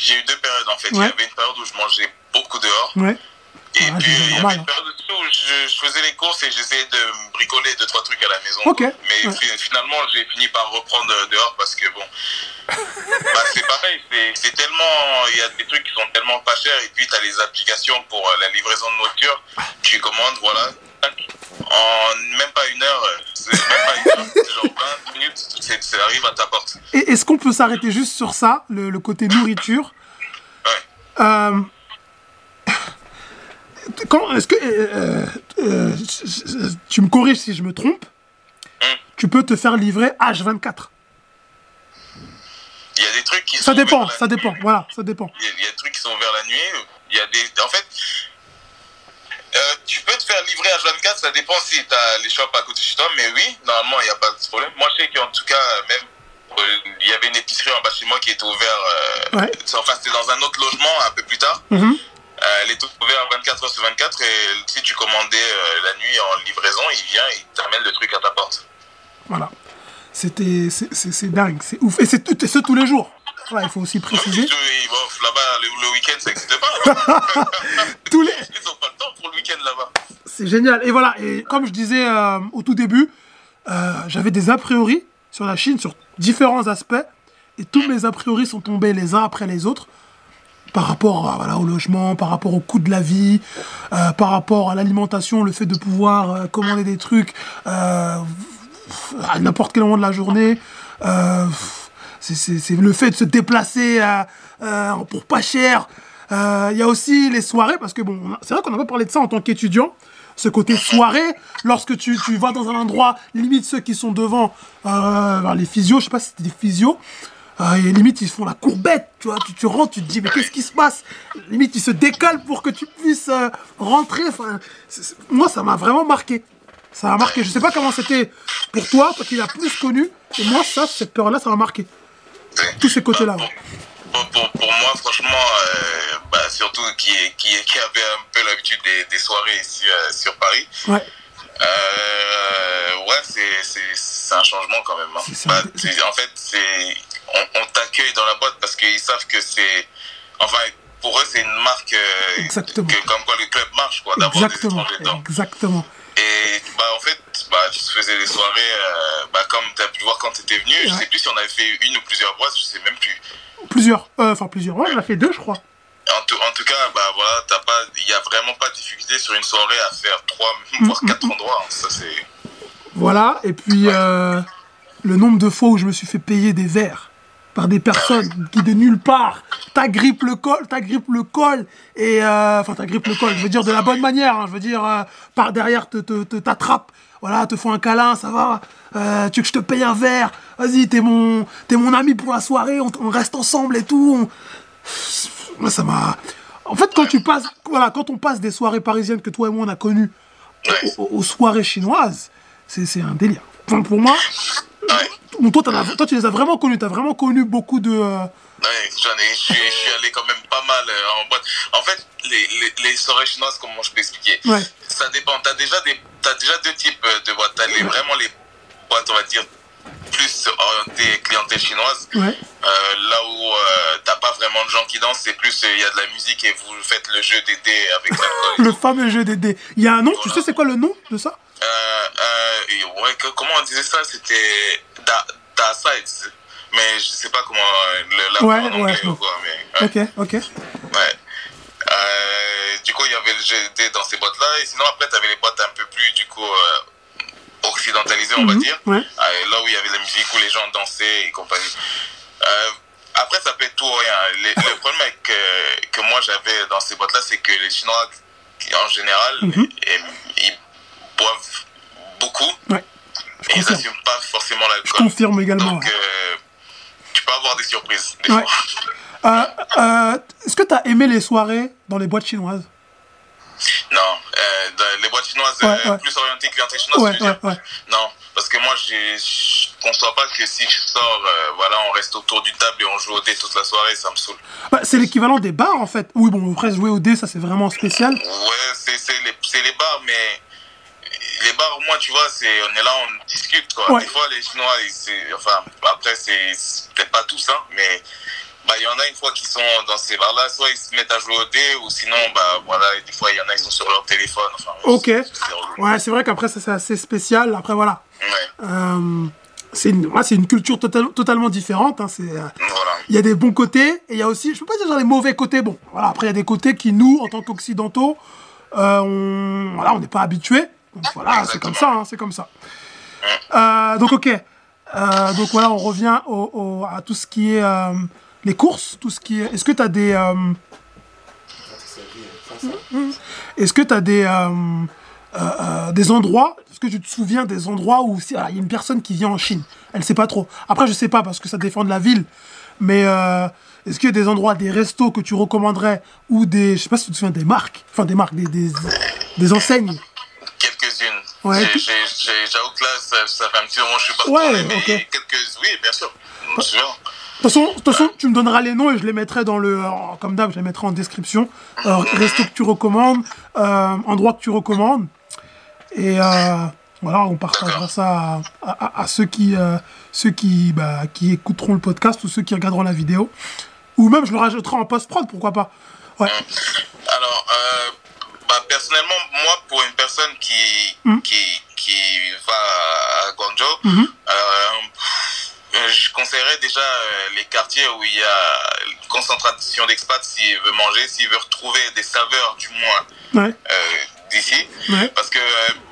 J'ai eu deux périodes, en fait. Il y avait une période où je mangeais beaucoup dehors. Ouais. Et Ah, puis, il y avait une période où je, je faisais les courses et j'essayais de bricoler deux, trois trucs à la maison. Mais ouais. finalement, j'ai fini par reprendre euh, dehors parce que, bon, bah, c'est pareil. c'est- tellement. Il y a des trucs qui sont tellement pas chers et puis tu as les applications pour euh, la livraison de nourriture. Tu commandes, voilà. En même pas une heure, euh, c'est même pas une heure, c'est genre 20 minutes, ça arrive à ta porte. Est-ce qu'on peut s'arrêter juste sur ça, le, le côté nourriture? Ouais. Euh, est-ce que euh, euh, euh, tu me corriges si je me trompe Hum. Tu peux te faire livrer H24. Il y a des trucs qui Ça sont dépend, ça nuit. dépend. Voilà, ça dépend. Il y, a, il y a des trucs qui sont vers la nuit. Il y a des. En fait, euh, tu peux te faire livrer à 24, ça dépend si tu as les shops à côté de chez toi, mais oui, normalement, il n'y a pas de problème. Moi, je sais qu'en tout cas, même, il y avait une épicerie en bas chez moi qui était ouverte. Ouais. Enfin, c'était dans un autre logement un peu plus tard. Euh, elle est ouverte 24 heures sur 24 et si tu commandais euh, la nuit en livraison, il vient et il t'amène le truc à ta porte. Voilà. C'était, c'est, dingue, c'est ouf. Et c'est tout, et ce tous les jours. Voilà, il faut aussi préciser. Oui, là-bas, le, le week-end, ça n'existe pas. là-bas. Tous les, Ils n'ont pas le temps pour le week-end là-bas. C'est génial. Et voilà, et comme je disais euh, au tout début, euh, j'avais des a priori sur la Chine, sur différents aspects, et tous mes a priori sont tombés les uns après les autres, par rapport au logement, par rapport au coût de la vie, euh, par rapport à l'alimentation, le fait de pouvoir euh, commander des trucs euh, à n'importe quel moment de la journée. c'est- le fait de se déplacer pour pas cher. Il y a aussi les soirées, parce que bon, c'est vrai qu'on n'a pas parlé de ça en tant qu'étudiant. Ce côté soirée, lorsque tu, vas dans un endroit, limite ceux qui sont devant, ben, les physios, je sais pas si c'était des physios, euh, et limite ils font la courbette, tu vois, tu, tu rentres, tu te dis mais qu'est-ce qui se passe? Limite ils se décalent pour que tu puisses euh, rentrer. Enfin, moi ça m'a vraiment marqué. Ça m'a marqué. Je sais pas comment c'était pour toi, toi qui l'as plus connu. Et moi ça, cette peur-là, ça m'a marqué. Tous ces côtés-là. ouais. Pour, pour, pour moi, franchement, euh, bah, surtout qui, qui, qui avait un peu l'habitude des, des soirées ici euh, sur Paris, Ouais. euh, ouais, c'est c'est un changement quand même. hein. Bah, en fait, c'est on, on t'accueille dans la boîte parce qu'ils savent que c'est. Enfin, pour eux, c'est une marque euh, Exactement. que, comme quoi le club marche, quoi, d'avoir des Exactement, étrangers dedans. exactement. Et bah, en fait, bah, je faisais des soirées, euh, bah, comme tu as pu voir quand tu étais venu. Je Ouais. sais plus si on avait fait une ou plusieurs boîtes, je sais même plus. Plusieurs, euh, enfin plusieurs. Ouais, on a fait deux, je crois. En tout, en tout cas, bah, voilà, t'as pas, il n'y a vraiment pas de difficulté sur une soirée à faire trois, Mm, voire quatre endroits. hein. Ça, c'est. Voilà, et puis le nombre de fois où je me suis fait payer des verres par des personnes qui de nulle part t'agrippent le col, t'agrippent le col et euh, enfin t'agrippent le col, je veux dire de la bonne manière, hein, je veux dire euh, par derrière te t'attrapent, voilà, te font un câlin, ça va, euh, tu veux que je te paye un verre, vas-y t'es mon t'es mon ami pour la soirée, on, reste ensemble et tout, on- ça m'a, en fait quand tu passes, voilà, quand on passe des soirées parisiennes que toi et moi on a connues aux, soirées chinoises, c'est un délire. Pour moi, Bon, toi, as- toi, tu les as vraiment connus. Tu as vraiment connu beaucoup de. euh, Ouais, j'en ai, je suis, allé quand même pas mal euh, en boîte. En fait, les, les, les soirées chinoises, comment je peux expliquer? Ouais. Ça dépend. T'as déjà des, t'as déjà deux types euh, de boîtes. T'as les, vraiment les boîtes, on va dire, plus orientées clientèle chinoise. Ouais. Euh, là où euh, t'as pas vraiment de gens qui dansent, c'est plus euh, il y a de la musique et vous faites le jeu des dés avec l'alcool. Le fameux jeu des dés. Il y a un nom, tu sais c'est quoi le nom de ça? Euh, euh, ouais, que- comment on disait ça? C'était da, da Sides. Mais je sais pas comment le l'appeler Ouais, en anglais ouais, ou quoi. Mais, ouais. Ok, ok. Ouais. Euh, du coup, il y avait le GD dans ces boîtes-là. Et sinon, après, tu avais les boîtes un peu plus, du coup, euh, occidentalisées, on va Mhm, dire. ouais. Euh, là où il y avait la musique, où les gens dansaient et compagnie. Après, ça peut être tout ou rien. Les- le problème avec, que moi j'avais dans ces boîtes-là, c'est que les Chinois, en général, Mhm. ils, ils boivent beaucoup. Ouais. Je Et confirme. n'assument pas forcément Je l'alcool. confirme également. Donc, euh, tu peux avoir des surprises, des Ouais. fois. Euh, euh, Est-ce que tu as aimé les soirées dans les boîtes chinoises? Non, dans les boîtes chinoises Ouais, ouais. plus orientées clientèle chinoise. Non, parce que moi, je conçois pas que si je sors, voilà, on reste autour du table et on joue au dé toute la soirée, ça me saoule. Bah, c'est l'équivalent des bars en fait. Oui, bon, après jouer au dé, ça c'est vraiment spécial. Ouais, c'est les, c'est les bars, mais les bars, moi, tu vois, c'est on est là, on discute, quoi. Ouais. Des fois, les Chinois, ils- c'est- enfin, après, c'est peut-être pas tous, hein, mais bah, il y en a une fois qui sont dans ces bars-là, soit ils se mettent à jouer au dé, ou sinon, bah, voilà, des fois, il y en a, ils sont sur leur téléphone, enfin. Ok. Ouais, c'est vrai qu'après ça c'est assez spécial. Après voilà. Ouais, Euh, c'est une, ouais, c'est une culture total- totalement différente. hein. C'est, euh, voilà. il y a des bons côtés et il y a aussi, je peux pas dire genre les mauvais côtés. Bon, voilà, après il y a des côtés qui nous, en tant qu'occidentaux, euh, on, voilà, on n'est pas habitués. Voilà, c'est comme ça, hein, c'est comme ça. Euh, donc ok. Euh, donc voilà, on revient au, à tout ce qui est euh, les courses, tout ce qui est. Est-ce que tu as des, est-ce que tu as des, des endroits, est-ce que tu te souviens des endroits où voilà, il y a une personne qui vient en Chine, elle sait pas trop. Après, je sais pas parce que ça dépend de la ville, mais est-ce qu'il y a des endroits, des restos que tu recommanderais ou des, je sais pas si tu te souviens des marques, enfin des marques, des, des enseignes. Ouais, J'avoue que là, ça, ça fait un petit moment que je suis pas Ouais, retourné, mais ok. quelques... Oui, bien sûr. De toute façon, tu me donneras les noms et je les mettrai dans le, euh, comme d'hab, je les mettrai en description. Euh, resto que tu recommandes, euh, endroit que tu recommandes, et euh, voilà, on partagera ça à, à- à ceux qui, ceux qui, bah, qui écouteront le podcast ou ceux qui regarderont la vidéo, ou même je le rajouterai en post prod, pourquoi pas. Ouais. Alors, euh, bah, personnellement, moi, pour une personne qui, Mm. qui, qui va à Guangzhou, Mhm. euh, je conseillerais déjà euh, les quartiers où il y a une concentration d'expats s'il veut manger, s'il veut retrouver des saveurs, du moins, Ouais, euh, d'ici. ouais, Parce que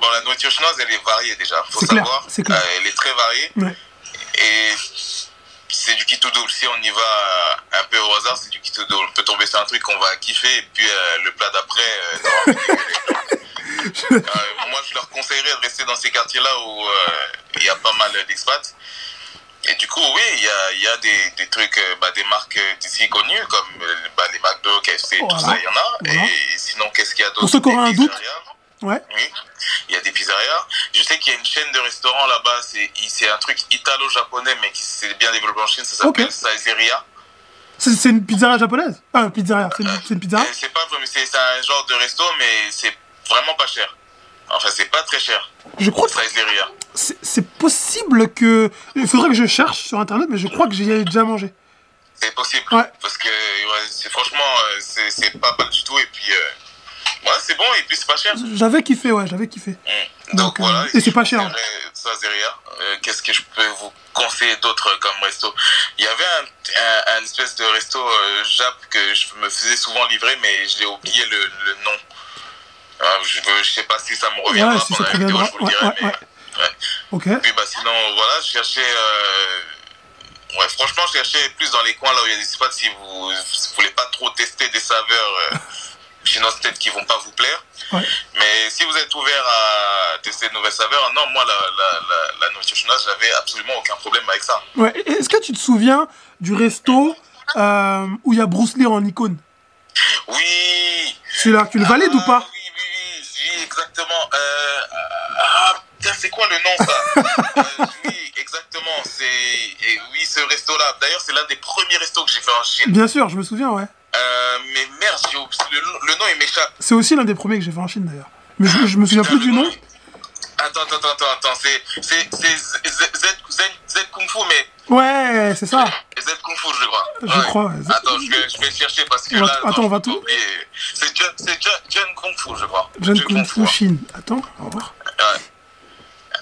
bon, la nourriture chinoise, elle est variée déjà, faut C'est clair, savoir. clair. Elle est très variée. ouais. Et c'est du kit tout double. Si on y va un peu au hasard, c'est du kit tout double. On peut tomber sur un truc qu'on va kiffer et puis euh, le plat d'après, euh. Euh, moi, je leur conseillerais de rester dans ces quartiers-là où euh, il y a pas mal d'expats. Et du coup, oui, il y a, y a des, des trucs, euh, bah, des marques euh, d'ici connues comme euh, bah, les McDo, KFC, tout ça, il y en a. Voilà. Et sinon, qu'est-ce qu'il y a d'autre Pour ceux qui auraient un doute. Ouais, Oui, Je sais qu'il y a une chaîne de restaurants là-bas, c'est un truc italo-japonais, mais qui s'est bien développé en Chine, ça s'appelle Ok. Saizeria. c'est une pizzeria japonaise? Ah, pizzeria, c'est une, c'est une pizzeria? C'est pas vraiment- c'est c'est un genre de resto, mais c'est vraiment pas cher. Enfin, c'est pas très cher. Je crois que Saizeria. c'est possible que. Il faudrait que je cherche sur internet, mais je crois que j'y ai déjà mangé. C'est possible. Ouais. Parce que ouais, franchement, euh, c'est c'est pas mal du tout. Et puis, euh, ouais, c'est bon. Et puis, c'est pas cher. J'avais kiffé, ouais, j'avais kiffé. Mm. Donc, Donc, euh, voilà. et c'est pas cher. Euh, Qu'est-ce que je peux vous conseiller d'autre comme resto? Il y avait un, un, un espèce de resto euh, Jap que je me faisais souvent livrer, mais j'ai oublié le, le nom. Ah, je, veux, je sais pas si ça me reviendra Ouais, si pendant la vidéo, je vous le dirai. ouais, mais, ouais. ouais. Ok. Puis bah sinon voilà, je cherchais euh... ouais franchement je cherchais plus dans les coins là où il y a des spots si vous, si vous voulez pas trop tester des saveurs chinoises peut-être qui vont pas vous plaire. Ouais. Mais si vous êtes ouvert à tester de nouvelles saveurs, non moi la, la, la, la nourriture chinoise j'avais absolument aucun problème avec ça. Ouais. Est-ce que tu te souviens du resto euh, où il y a Bruce Lee en icône? Oui. Celui-là, tu le valides Ah, ou pas? Oui oui oui, oui exactement. Euh... Ah putain c'est quoi le nom ça? Euh, Oui exactement c'est et oui ce resto là. D'ailleurs c'est l'un des premiers restos que j'ai fait en Chine. Bien sûr, je me souviens, ouais. Euh, mais merde, le, le nom il m'échappe. C'est aussi l'un des premiers que j'ai fait en Chine d'ailleurs. Mais je, je me souviens plus du nom. Attends, attends, attends, attends, c'est Z, Z, Z, Z Kung Fu, mais Ouais, c'est ça. Z Kung Fu, je crois. Je crois. Z- Attends, je vais, je vais le chercher parce que On va- là, attends, non, on va tout-. C'est Jun Kung Fu, je crois. Jun Kung Fu. Chine. Attends, on va voir. Ouais.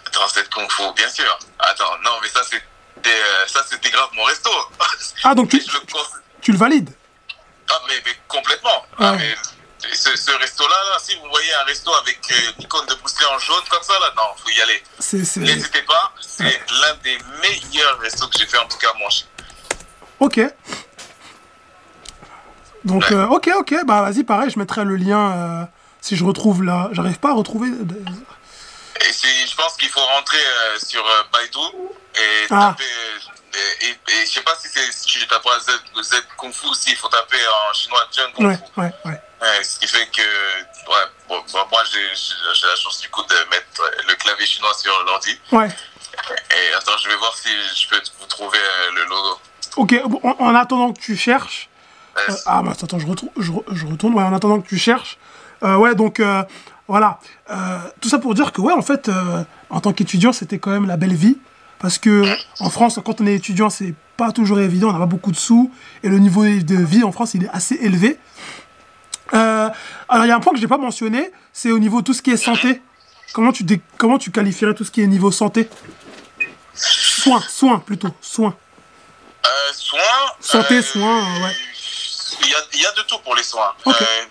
Attends, Z Kung Fu, bien sûr. Attends, non, mais ça c'était euh, ça c'était grave mon resto. Ah, donc tu, le tu le valides Ah, mais, mais complètement. Ah, mais ce, ce resto-là, là, si vous voyez un resto avec euh, l'icône de Bruce en jaune comme ça, là, non, faut y aller. N'hésitez pas, c'est l'un des meilleurs restos que j'ai fait, en tout cas, à manger. Ok. Donc, Ouais. euh, ok, ok. Bah, vas-y, pareil, je mettrai le lien euh, si je retrouve là. J'arrive pas à retrouver. de- Et je pense qu'il faut rentrer euh, sur euh, Baidu et Ah. taper. Et, et, et je sais pas si, c'est- si tu taperas Z, Z Kung Fu aussi, il faut taper en chinois Jun Kung Ouais, Fu. ouais, ouais. Ouais, ce qui fait que, ouais, bon, moi j'ai la chance du coup de mettre le clavier chinois sur l'ordi. Ouais. Et attends, je vais voir si je peux vous trouver euh, le logo. Ok, en, en attendant que tu cherches. Euh, euh, ah, bah, attends, je, retrou- je, re- je retourne. Ouais, en attendant que tu cherches. euh, ouais, donc, euh, voilà. Tout ça pour dire que, ouais, en fait, en tant qu'étudiant, c'était quand même la belle vie. Parce que en France, quand on est étudiant, c'est pas toujours évident, on n'a pas beaucoup de sous. Et le niveau de vie en France, il est assez élevé. Euh, alors, il y a un point que je n'ai pas mentionné, c'est au niveau de tout ce qui est santé. Comment tu, comment tu qualifierais tout ce qui est niveau santé? Soins, soins plutôt, soins. Euh, soins. Santé, euh, soins, ouais. Il y y a de tout pour les soins.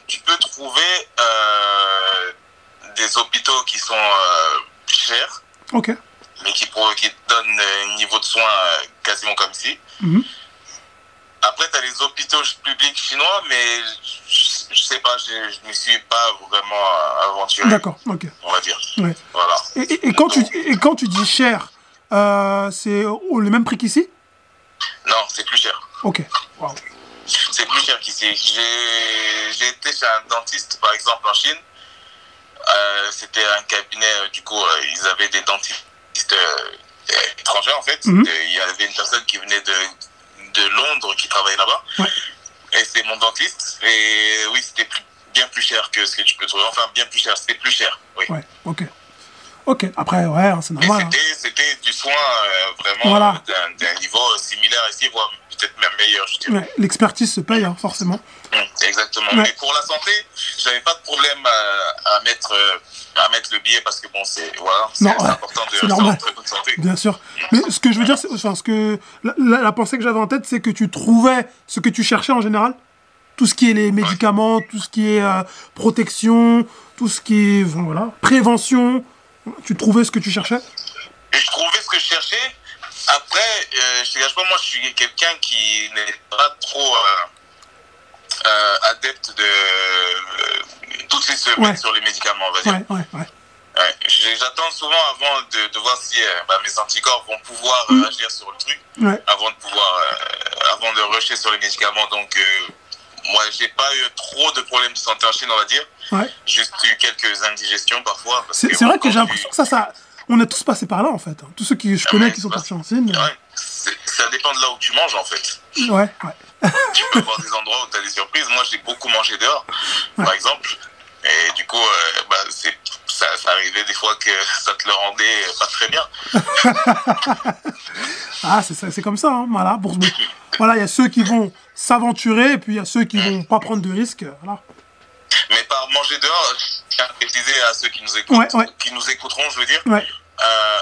Tu peux trouver des hôpitaux qui sont chers, Ok. Mais qui, pro- qui te donnent un niveau de soins euh, quasiment comme ici. Mhm. Après, tu as les hôpitaux publics chinois, mais je, je sais pas, je ne me suis pas vraiment euh, aventuré, D'accord, ok. on va dire. Ouais. Voilà. Et, et- et quand tu, et quand tu dis cher, euh, c'est au- le même prix qu'ici? Non, c'est plus cher. Ok. Wow. C'est plus cher qu'ici. J'ai j'ai été chez un dentiste, par exemple, en Chine. Euh, C'était un cabinet, euh, du coup, euh, ils avaient des dentistes euh, étrangers, en fait. Mhm. Et Il y avait une personne qui venait de, de Londres qui travaillait là-bas. Ouais. Et c'est mon dentiste. Et oui, c'était bien plus cher que ce que tu peux trouver. Enfin, bien plus cher. C'était plus cher, oui. Ouais, ok. Ok, après, ouais, hein, c'est normal. hein. c'était- c'était du soin euh, vraiment Voilà. euh, d'un niveau similaire ici, voire peut-être même meilleur, je dirais. Ouais, L'expertise se paye, hein, forcément. Hum, Exactement. Ouais. Mais pour la santé, j'avais pas de problème à, à mettre euh, à mettre le billet parce que bon, c'est voilà, ouais, important de normal. très bonne santé. Bien sûr. Mais ce que je veux dire, c'est, enfin, ce que, la, la- la pensée que j'avais en tête, c'est que tu trouvais ce que tu cherchais en général? Tout ce qui est les médicaments, tout ce qui est euh, protection, tout ce qui est, voilà, prévention. Tu trouvais ce que tu cherchais? Et je trouvais ce que je cherchais. Après, euh, je te cache pas, moi, je suis quelqu'un qui n'est pas trop euh, adepte de euh, tout de suite se mettre Ouais. sur les médicaments, on va dire. Ouais, ouais, ouais. J'attends souvent avant de, de voir si euh, bah, mes anticorps vont pouvoir Mm. euh, agir sur le truc. Avant de pouvoir, euh, avant de rusher sur les médicaments. Donc, moi, j'ai pas eu trop de problèmes de santé en Chine, on va dire. ouais. Juste eu quelques indigestions parfois. C'est, que vrai que j'ai l'impression que ça, ça, on est tous passés par là, en fait. hein. Tous ceux qui je connais ouais, qui sont partis en Chine. Ouais, ça dépend de là où tu manges, en fait. Ouais, ouais. tu peux avoir des endroits où tu as des surprises. Moi, j'ai beaucoup mangé dehors, par exemple. Et du coup, euh, bah, c'est ça, ça arrivait des fois que ça te le rendait pas très bien. Ah, c'est comme ça, hein, voilà. Pour- voilà, il y a ceux qui vont s'aventurer, et puis il y a ceux qui vont pas prendre de risques, voilà. Mais par manger dehors, je tiens à préciser à ceux qui nous écoutent, Ouais, ouais. qui nous écouteront, je veux dire, Ouais, euh,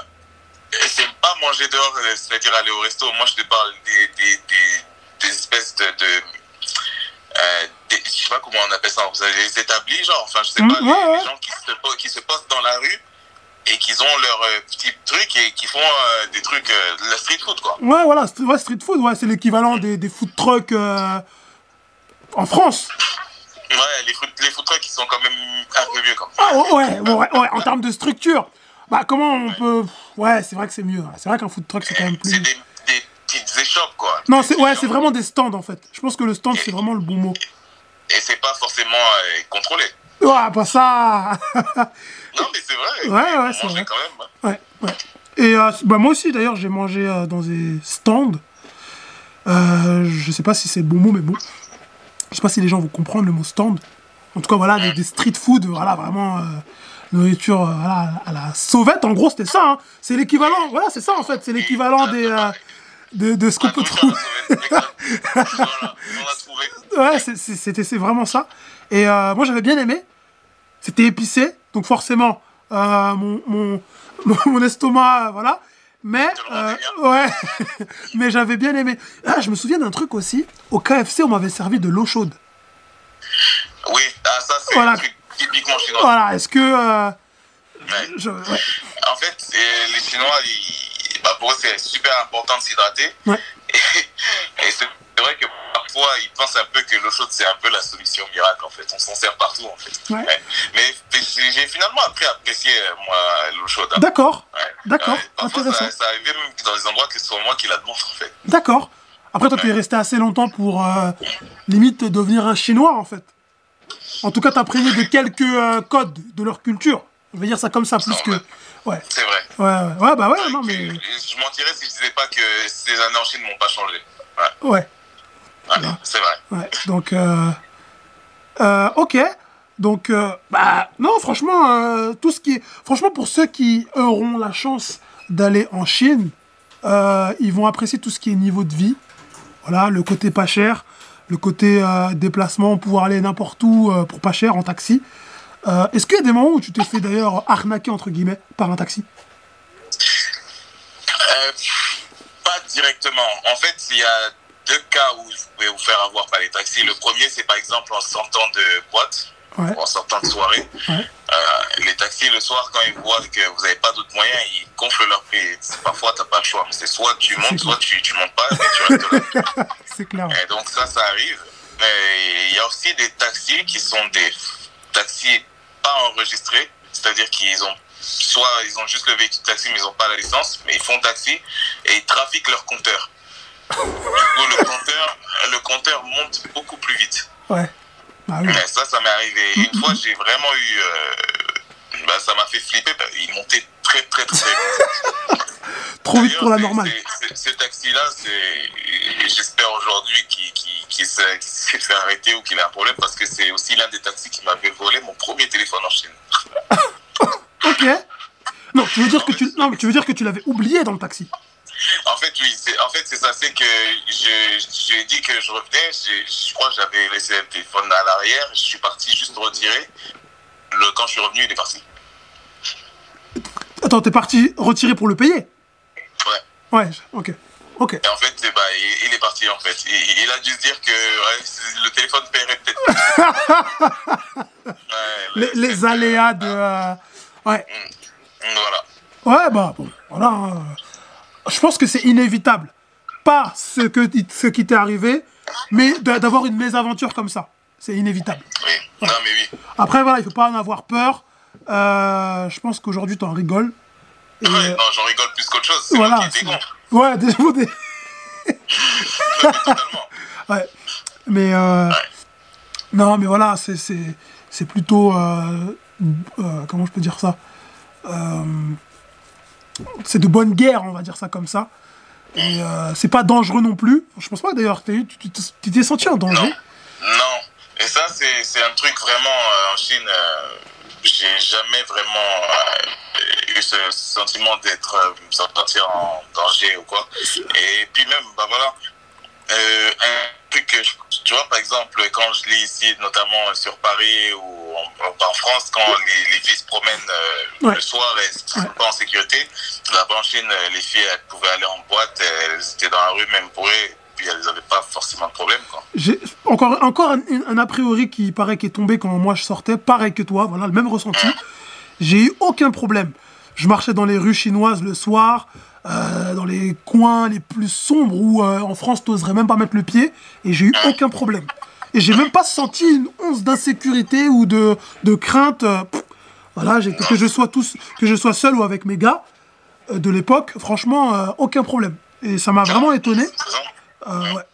c'est pas manger dehors, euh, c'est-à-dire aller au resto. Moi, je te parle des, des, des, des espèces de. de euh, des- je sais pas comment on appelle ça, vous avez les établis, genre, enfin, je sais Mm, pas, les, ouais, les gens qui se, qui se postent dans la rue et qui ont leur euh, petit truc et qui font euh, des trucs, euh, de la street food, quoi. ouais voilà, st- ouais, street food, ouais, c'est l'équivalent des, des food trucks euh, en France. Ouais, les food, les food trucks, ils sont quand même un peu mieux, quoi. Ah, ouais, ouais, ouais, ouais, en termes de structure. Bah, comment on peut. Ouais, c'est vrai que c'est mieux. C'est vrai qu'un food truck, c'est quand même C'est plus. des, des petites échoppes, quoi. Non, c'est ouais, c'est vraiment des stands en fait. Je pense que le stand, c'est vraiment le bon mot. C'est pas forcément euh, contrôlé. Ouais, pas ça. Non, mais c'est vrai. Ouais, ouais, c'est vrai. quand même. hein. Ouais, ouais. Et euh, bah, moi aussi, d'ailleurs, j'ai mangé euh, dans des stands. Je sais pas si c'est le bon mot, mais bon. Je sais pas si les gens vont comprendre le mot stand. En tout cas, voilà, des, des street food, voilà, vraiment nourriture voilà, à la sauvette. En gros, c'était ça. hein. C'est l'équivalent. Voilà, c'est ça en fait. C'est l'équivalent des euh, de, de ce qu'on peut trouver. Voilà, on a trouvé. Ouais, c'était c'est vraiment ça. Et euh, moi, j'avais bien aimé. C'était épicé, donc forcément, euh, mon, mon, estomac, euh, voilà. Mais, euh, ouais, mais j'avais bien aimé. Ah, je me souviens d'un truc aussi. Au KFC, on m'avait servi de l'eau chaude. Oui, ah, ça, c'est Voilà. typiquement chinois. Voilà, est-ce que. Ouais. je- ouais. En fait, les Chinois, ils- bah, pour eux, c'est super important de s'hydrater. Ouais. Et, et c'est c'est vrai que parfois, ils pensent un peu que l'eau chaude, c'est un peu la solution miracle, en fait. On s'en sert partout, en fait. Ouais. Mais, mais j'ai finalement appris à apprécier, euh, moi, l'eau chaude. hein. D'accord, d'accord, ça, ça arrivait même dans des endroits que ce soit moi qui la demande, en fait. d'accord. Après, toi, tu es resté assez longtemps pour euh, limite devenir un Chinois, en fait. En tout cas, t'imprégné de quelques euh, codes de leur culture. Je vais dire ça comme ça, plus que. Ouais, C'est vrai. ouais, ouais, ouais, bah ouais, non, mais. Je mentirais si je disais pas que ces années en Chine m'ont pas changé. Ouais, Ouais, ouais, c'est vrai. ouais. Donc, euh, euh, ok. Donc, euh, bah, non, franchement, tout ce qui est. Franchement, pour ceux qui auront la chance d'aller en Chine, ils vont apprécier tout ce qui est niveau de vie. Voilà, le côté pas cher, le côté déplacement, pouvoir aller n'importe où pour pas cher en taxi. Euh, Est-ce qu'il y a des moments où tu t'es fait d'ailleurs arnaquer, entre guillemets, par un taxi? Euh, pas directement. En fait, il y a deux cas où vous pouvez vous faire avoir par les taxis. Le premier, c'est par exemple en sortant de boîte, Ouais, ou en sortant de soirée. ouais. Euh, les taxis, le soir, quand ils voient que vous n'avez pas d'autres moyens, ils gonflent leur prix. Parfois, tu n'as pas le choix. C'est soit tu montes, soit tu, tu montes pas, mais tu restes là. C'est clair. Et donc ça, ça arrive. Mais il y a aussi des taxis qui sont des taxis pas enregistrés, c'est-à-dire qu'ils ont soit ils ont juste le véhicule taxi mais ils n'ont pas la licence, mais ils font taxi et ils trafiquent leur compteur. Du coup, le compteur, le compteur monte beaucoup plus vite. Ouais. Bah oui. Mais ça, ça m'est arrivé. Une fois, j'ai vraiment eu, euh, bah, ça m'a fait flipper. bah, il montait très très très vite. Trop vite pour la normale. Ce taxi-là, j'espère aujourd'hui qu'il s'est s'est fait arrêter ou qu'il a un problème parce que c'est aussi l'un des taxis qui m'avait volé mon premier téléphone en Chine. Ok. Non, tu veux dire que tu, non, tu veux dire que tu l'avais oublié dans le taxi. En fait, oui, c'est, en fait, c'est ça, c'est que je, j'ai dit que je revenais, je crois que j'avais laissé le téléphone à l'arrière, je suis parti juste retirer. Le, quand je suis revenu, il est parti. Attends, t'es parti retirer pour le payer? Ouais. Ouais, ok. Ok. Et en fait, ben, il, il est parti, en fait. Il, il a dû se dire que ouais, le téléphone paierait peut-être. Ouais, Les, le- les aléas de. euh, Ouais. Voilà. Ouais, bah, bon, voilà. hein. Je pense que c'est inévitable. Pas ce, que, ce qui t'est arrivé, mais d'a- d'avoir une mésaventure comme ça. C'est inévitable. Oui. Non, mais oui. Après, voilà, il faut pas en avoir peur. Euh, je pense qu'aujourd'hui, t'en rigoles. Et, Ouais, non, j'en rigole plus qu'autre chose. C'est voilà. moi qui. Ouais, déjà, vous- Totalement. Ouais. Mais euh, non, mais voilà, c'est c'est c'est plutôt euh, euh, comment je peux dire ça C'est de bonne guerre, on va dire ça comme ça. Et c'est pas dangereux non plus. Je pense pas d'ailleurs. t'es- Tu t'es senti en danger? Non. Non. Et ça, c'est c'est un truc vraiment en Chine. J'ai jamais vraiment euh, eu ce sentiment d'être euh, en danger ou quoi. Et puis même, bah voilà, euh, un truc que, tu vois, par exemple, quand je lis ici, notamment sur Paris ou en, France, quand les, filles se promènent le soir et ne sont pas en sécurité, là-bas en Chine, les filles, elles pouvaient aller en boîte, elles étaient dans la rue même pour eux, puis elles n'avaient pas forcément de problème. Quoi. Encore, encore un, a priori qui paraît qui est tombé quand moi je sortais, pareil que toi, voilà, le même ressenti. J'ai eu aucun problème. Je marchais dans les rues chinoises le soir, euh, dans les coins les plus sombres où euh, en France t'oserais même pas mettre le pied et j'ai eu aucun problème. Et j'ai même pas senti une once d'insécurité ou de, de crainte. Euh, voilà, que je sois tous, que je sois seul ou avec mes gars de l'époque, franchement, aucun problème. Et ça m'a vraiment étonné. Ouais.